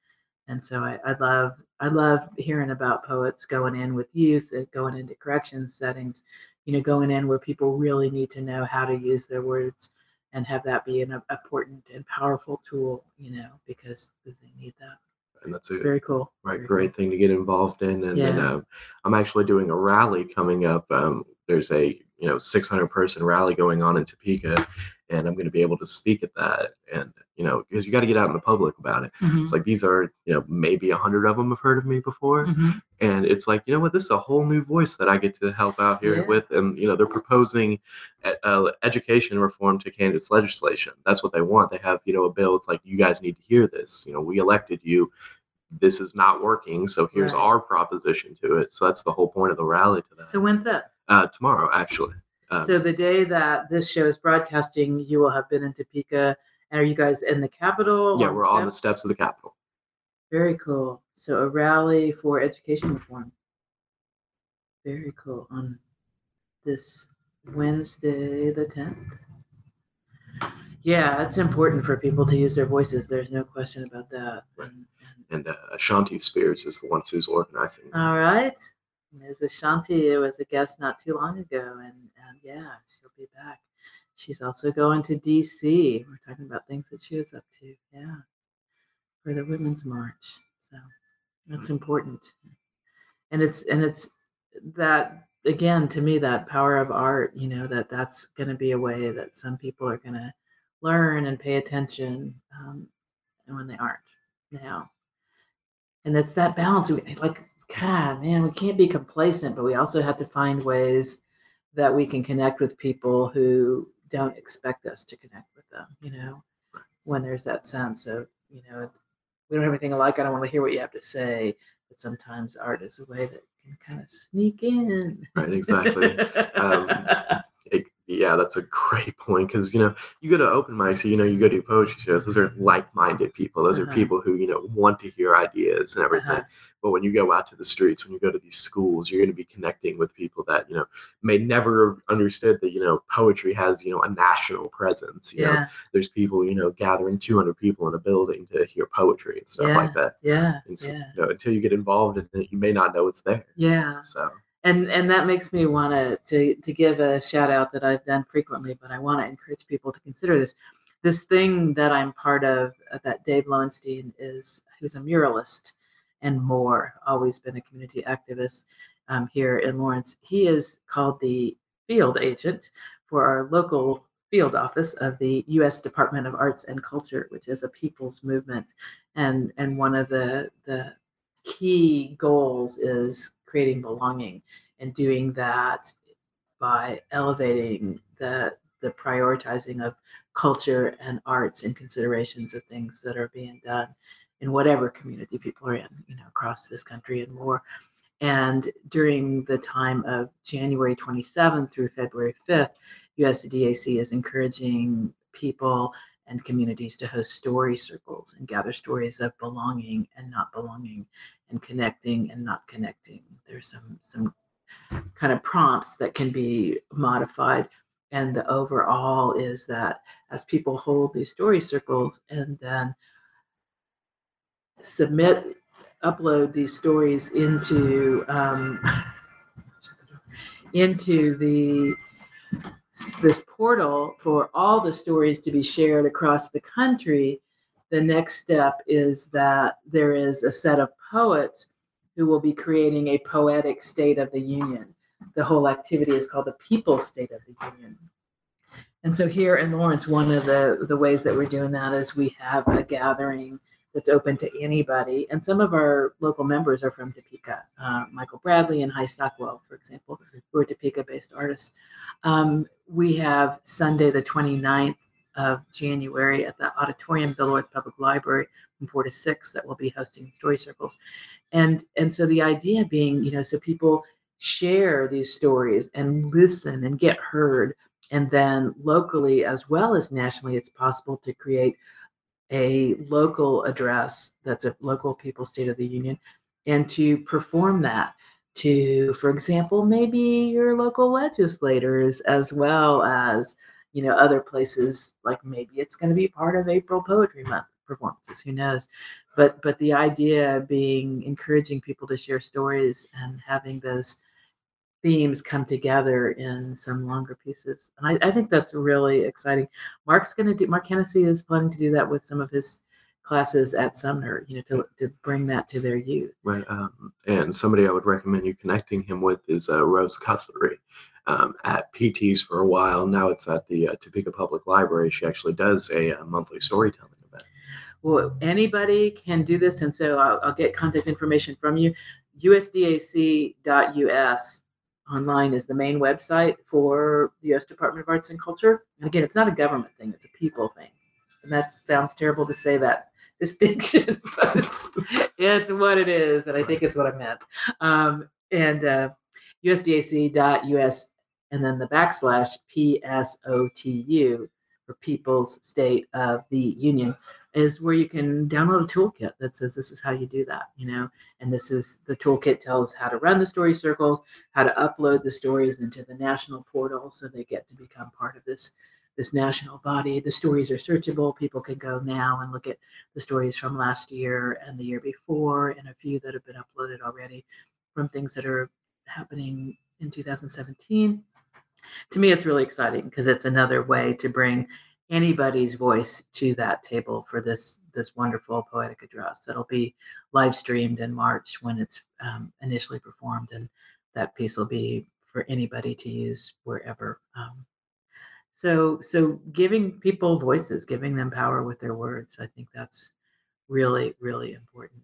S1: and so I, I love I love hearing about poets going in with youth, going into corrections settings, you know, going in where people really need to know how to use their words and have that be an important and powerful tool, you know, because they need that.
S2: And that's a
S1: Very cool.
S2: right
S1: Very
S2: great thing to get involved in. And then
S1: Yeah.
S2: um, I'm actually doing a rally coming up. Um, there's a you know 600 person rally going on in Topeka, and I'm going to be able to speak at that. And you know because you got to get out in the public about it.
S1: Mhm.
S2: It's like these are you know maybe a hundred of them have heard of me before,
S1: Mhm.
S2: and it's like you know what this is a whole new voice that i get to help out here
S1: Yeah.
S2: with and you know they're proposing uh, education reform to kansas legislation that's what they want they have you know a bill it's like you guys need to hear this you know we elected you this is not working so here's
S1: Right.
S2: our proposition to it so that's the whole point of the rally to that
S1: So when's that?
S2: uh, tomorrow actually um,
S1: so the day that this show is broadcasting, you will have been in Topeka. And are you guys in the Capitol?
S2: yeah we're on the steps of the capitol
S1: Very cool. So a rally for education reform. Very cool. On this Wednesday, the 10th. Yeah, it's important for people to use their voices. There's no question about that. And, and,
S2: and uh, ashanti spears is the one who's organizing
S1: all right. Ms. Ashanti was a guest not too long ago, and, and yeah, she'll be back. She's also going to DC. We're talking about things that she was up to. Yeah, for the Women's March. So that's important, and it's and it's that again to me that power of art. You know that that's going to be a way that some people are going to learn and pay attention, um, and when they aren't now. And it's that balance. Like God, man, we can't be complacent, but we also have to find ways that we can connect with people who don't expect us to connect with them, you know, when there's that sense of, you know, we don't have anything alike. I don't want to hear what you have to say. But sometimes art is a way that can kind of sneak in.
S2: Right, exactly. Um, yeah, that's a great point because you know you go to open mics, you know you go to poetry shows. Those are like-minded people. Those
S1: Uh-huh.
S2: are people who you know want to hear ideas and everything.
S1: Uh-huh.
S2: But when you go out to the streets, when you go to these schools, you're going to be connecting with people that you know may never have understood that you know poetry has you know a national presence. You know,
S1: yeah,
S2: there's people you know gathering 200 people in a building to hear poetry and stuff like that.
S1: yeah,
S2: And so,
S1: yeah,
S2: you know, until you get involved in it, you may not know it's there.
S1: yeah.
S2: So
S1: and and that makes me want to to to give a shout out that I've done frequently, but I want to encourage people to consider this. This thing that I'm part of, uh, that Dave Lowenstein is, who's a muralist and more, always been a community activist um, here in Lawrence. He is called the field agent for our local field office of the U.S. Department of Arts and Culture, which is a people's movement, and and one of the the key goals is creating belonging and doing that by elevating the the prioritizing of culture and arts and considerations of things that are being done in whatever community people are in, you know, across this country and more. And during the time of January 27th through February 5th, USDAC is encouraging people and communities to host story circles and gather stories of belonging and not belonging and connecting and not connecting. There's some some kind of prompts that can be modified. And the overall is that as people hold these story circles and then submit, upload these stories into um, into the this portal for all the stories to be shared across the country, the next step is that there is a set of poets who will be creating a poetic state of the union. The whole activity is called the People's State of the Union. And so here in Lawrence, one of the, the ways that we're doing that is we have a gathering that's open to anybody. And some of our local members are from Topeka. Uh, Michael Bradley and High Stockwell, for example, who are Topeka based artists. Um, we have Sunday, the 29th of January at the auditorium, Bill North Public Library from 4 to 6 that will be hosting story circles. And, and so the idea being, you know, so people share these stories and listen and get heard. And then locally as well as nationally, it's possible to create a local address that's a local people state of the union and to perform that to for example maybe your local legislators as well as you know other places like maybe it's going to be part of april poetry month performances who knows? But but the idea being encouraging people to share stories and having those themes come together in some longer pieces. And I, I think that's really exciting. Mark's going to do, Mark Hennessy is planning to do that with some of his classes at Sumner, you know, to, to bring that to their youth.
S2: Right. Um, and somebody I would recommend you connecting him with is uh, Rose Cutlery. Um, at PT's for a while. Now it's at the uh, Topeka Public Library. She actually does a, a monthly storytelling event.
S1: Well, anybody can do this, and so I'll, I'll get contact information from you. USDAC.us online is the main website for the U.S. Department of Arts and Culture. And again, it's not a government thing; it's a people thing. And that sounds terrible to say that distinction, but it's, it's what it is, and I think it's what I meant. Um, and uh, USDAC.us, and then the backslash PSOTU for People's State of the Union is where you can download a toolkit that says this is how you do that, you know, and this is the toolkit tells how to run the story circles, how to upload the stories into the national portal so they get to become part of this this national body. The stories are searchable. People can go now and look at the stories from last year and the year before, and a few that have been uploaded already from things that are happening in 2017. To me, it's really exciting because it's another way to bring anybody's voice to that table for this this wonderful poetic address that'll be live streamed in March when it's um, initially performed, and that piece will be for anybody to use wherever. Um, so, so giving people voices, giving them power with their words, I think that's really, really important.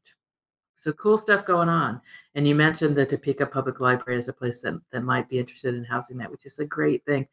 S1: So cool stuff going on. And you mentioned the Topeka Public Library as a place that, that might be interested in housing that, which is a great thing.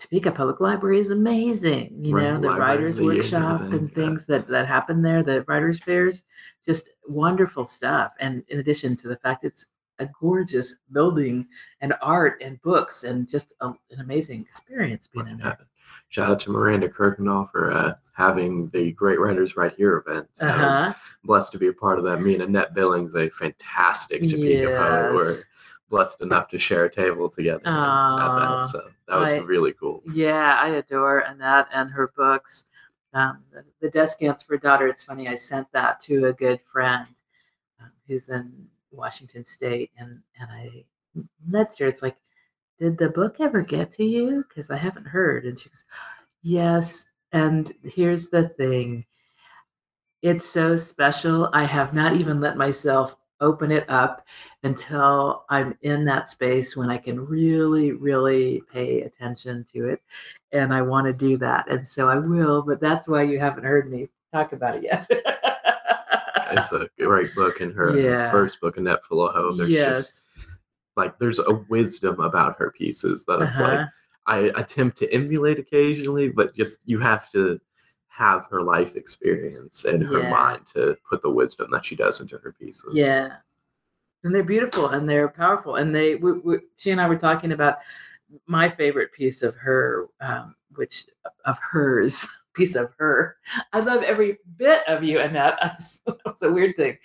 S1: Topeka Public Library is amazing. You
S2: Right,
S1: know, the
S2: library
S1: writers
S2: the
S1: workshop and
S2: yeah.
S1: things that that happen there, the writers fairs, just wonderful stuff. And in addition to the fact it's a gorgeous building and art and books and just a, an amazing experience being in
S2: Uh,
S1: there.
S2: shout out to Miranda Kirkendall for uh, having the Great Writers Right Here event. I was
S1: Uh-huh.
S2: blessed to be a part of that. Me and Annette Billings, a fantastic Topeka poet, were
S1: Yes.
S2: Blessed enough to share a table together at that. So that was
S1: I-
S2: really cool.
S1: Yeah, I adore Annette and her books. Um, the, the Descants for Daughter. It's funny. I sent that to a good friend um, who's in Washington State, and and I nudged her. It's like, did the book ever get to you? Because I haven't heard. And she goes, yes. And here's the thing. It's so special. I have not even let myself open it up until I'm in that space when I can really, really pay attention to it. And I want to do that. And so I will, but that's why you haven't heard me talk about it yet.
S2: It's a great book, and her
S1: Yeah.
S2: first book, Annette Philoho. There's just like there's a wisdom about her pieces that it's
S1: Uh-huh.
S2: like I attempt to emulate occasionally, but just you have to have her life experience and her
S1: Yeah.
S2: mind to put the wisdom that she does into her pieces.
S1: Yeah. And they're beautiful and they're powerful. And they, we, we, she and I were talking about my favorite piece of her, um, which of hers, piece of her. I love every bit of you, Annette. It's it's a weird thing.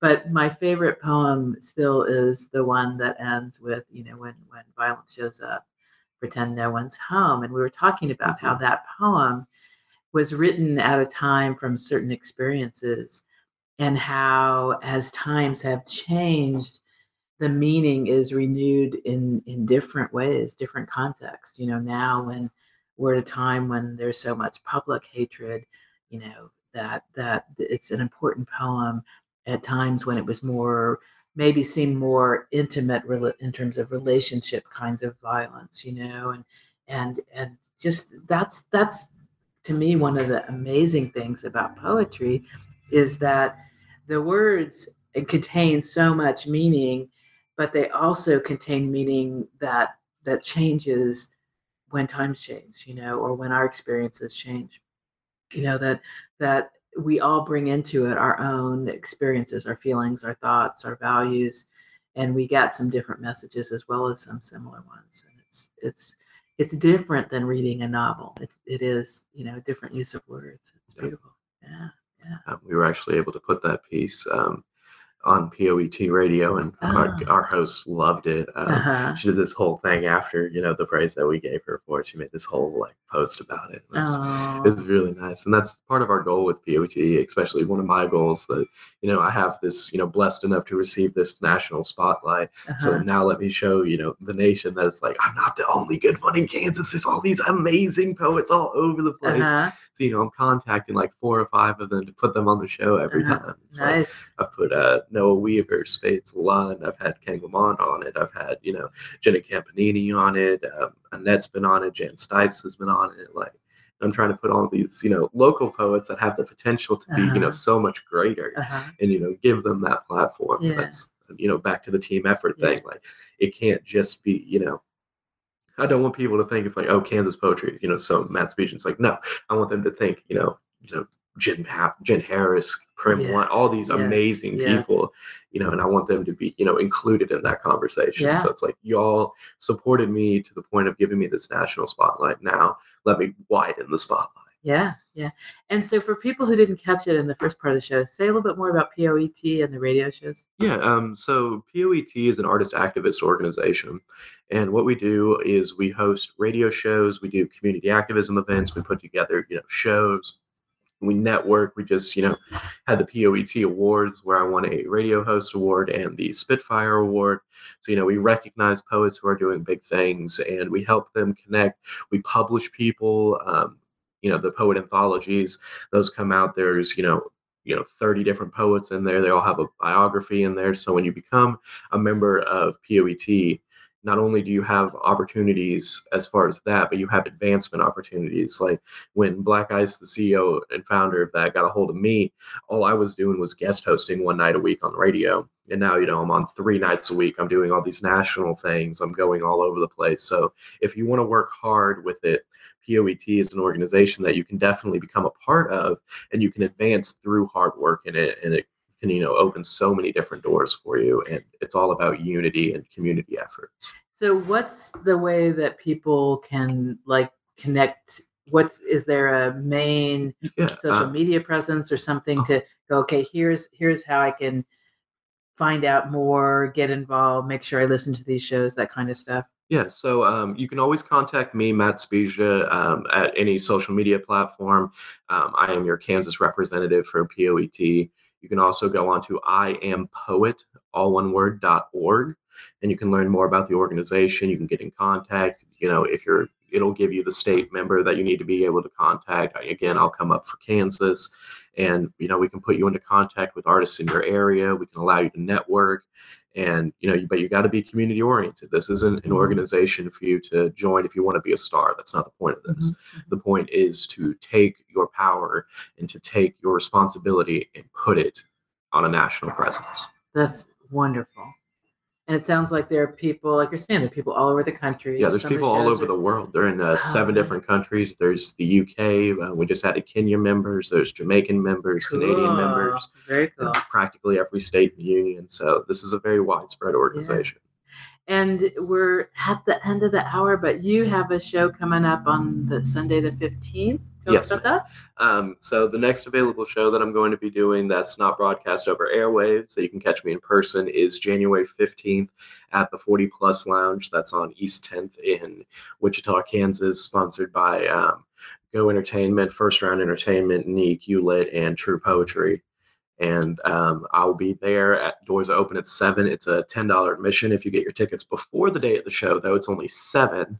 S1: But my favorite poem still is the one that ends with, you know, when, when violence shows up, pretend no one's home. And we were talking about how that poem was written at a time from certain experiences and how as times have changed the meaning is renewed in in different ways different contexts. You know now when we're at a time when there's so much public hatred you know that that it's an important poem. At times when it was more maybe seemed more intimate in terms of relationship kinds of violence you know and and and just that's that's to me one of the amazing things about poetry is that the words contain so much meaning but they also contain meaning that that changes when times change you know or when our experiences change. You know that that we all bring into it our own experiences our feelings our thoughts our values and we get some different messages as well as some similar ones. And it's it's it's different than reading a novel. It, it is you know different use of words. It's
S2: Yeah.
S1: beautiful. Yeah.
S2: Um, we were actually able to put that piece um, on POET radio, and our,
S1: Oh.
S2: our host loved it. Um,
S1: Uh-huh.
S2: She did this whole thing after you know the praise that we gave her for. it. She made this whole like post about it. It was,
S1: Oh.
S2: it's really nice, and that's part of our goal with POET, especially one of my goals. That you know I have this you know blessed enough to receive this national spotlight. So
S1: Uh-huh.
S2: now let me show you know the nation that it's like I'm not the only good one in Kansas. There's all these amazing poets all over the place.
S1: Uh-huh.
S2: You know I'm contacting like four or five of them to put them on the show every
S1: Uh-huh.
S2: time. It's like,
S1: Nice.
S2: I've put uh, Noah Weaver, Spades Lund. I've had Ken Lamont on it. I've had, you know, Jenny Campanini on it. Um, Annette's been on it. Jan Stites has been on it. Like, I'm trying to put all these, you know, local poets that have the potential to be, you
S1: Uh-huh.
S2: know, so much greater
S1: Uh-huh.
S2: and, you know, give them that platform.
S1: Yeah.
S2: That's, you know, back to the team effort
S1: Yeah.
S2: thing. Like, it can't just be, you know, I don't want people to think it's like, oh, Kansas poetry, you know, so Matt Spezia. It's like, no, I want them to think, you know, you know, Jen, ha- Jen Harris, Prim
S1: Yes,
S2: all these
S1: yes,
S2: amazing
S1: yes.
S2: people, you know, and I want them to be, you know, included in that conversation.
S1: Yeah.
S2: So it's like y'all supported me to the point of giving me this national spotlight. Now let me widen the spotlight.
S1: Yeah, yeah. And so for people who didn't catch it in the first part of the show, say a little bit more about POET and the radio shows.
S2: Yeah, um, so POET is an artist activist organization. And what we do is we host radio shows, we do community activism events, we put together, you know, shows, we network. We just, you know, had the POET Awards where I won a radio host award and the Spitfire Award. So, you know, we recognize poets who are doing big things and we help them connect. We publish people, um, you know, the poet anthologies, those come out. There's, you know, you know 30 different poets in there they all have a biography in there. So when you become a member of poet not only do you have opportunities as far as that but you have advancement opportunities. Like when black ice the ceo and founder of that got a hold of me all i was doing was guest hosting one night a week on the radio. And now you know i'm on three nights a week i'm doing all these national things i'm going all over the place. So if you want to work hard with it poet is an organization that you can definitely become a part of and you can advance through hard work in it and it can you know open so many different doors for you and it's all about unity and community efforts
S1: So what's the way that people can like connect? What's is there a main
S2: yeah
S1: social
S2: uh,
S1: media presence or something
S2: oh.
S1: to go, okay, here's here's how I can find out more, get involved, make sure I listen to these shows, that kind of stuff.
S2: Yeah so um, you can always contact me matt spezia um, at any social media platform. Um, i am your kansas representative for poet you can also go on to i am poet all one word dot org and you can learn more about the organization. You can get in contact you know if you're it'll give you the state member that you need to be able to contact. Again i'll come up for kansas and you know we can put you into contact with artists in your area. We can allow you to network and you know but you got to be community oriented this isn't an
S1: Mhm.
S2: organization for you to join if you want to be a star that's not the point of this
S1: Mhm.
S2: the point is to take your power and to take your responsibility and put it on a national presence
S1: That's wonderful. And it sounds like there are people, like you're saying, there are people all over the country.
S2: Yeah, there's
S1: Some
S2: people all over
S1: are-
S2: the world. They're in uh, seven different countries. There's the UK. Uh, we just added Kenya members. There's Jamaican members, Canadian members,
S1: Very cool.
S2: practically every state in the union. So this is a very widespread organization.
S1: And we're at the end of the hour, but you have a show coming up on the Sunday the 15th. Tell
S2: Yes,
S1: us about
S2: Um, so the next available show that I'm going to be doing that's not broadcast over airwaves that you can catch me in person is January 15th at the 40 Plus Lounge. That's on East 10th in Wichita, Kansas, sponsored by um, Go Entertainment, First Round Entertainment, Neek, Ulit, and True Poetry. And um, I'll be there. At, doors open at seven. It's a ten dollar admission. If you get your tickets before the day of the show, though, it's only seven.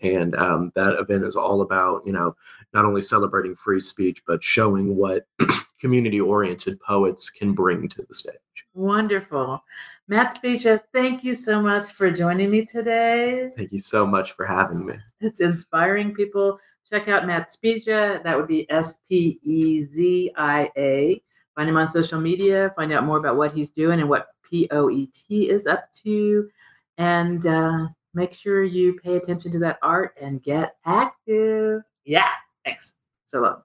S2: And um, that event is all about you know not only celebrating free speech but showing what community oriented poets can bring to the stage.
S1: Wonderful. Matt Spezia, thank you so much for joining me today.
S2: Thank you so much for having me.
S1: It's inspiring people. Check out Matt Spezia. That would be S P E Z I A. Find him on social media. Find out more about what he's doing and what POET is up to. And uh, make sure you pay attention to that art and get active. Yeah. Thanks. So long.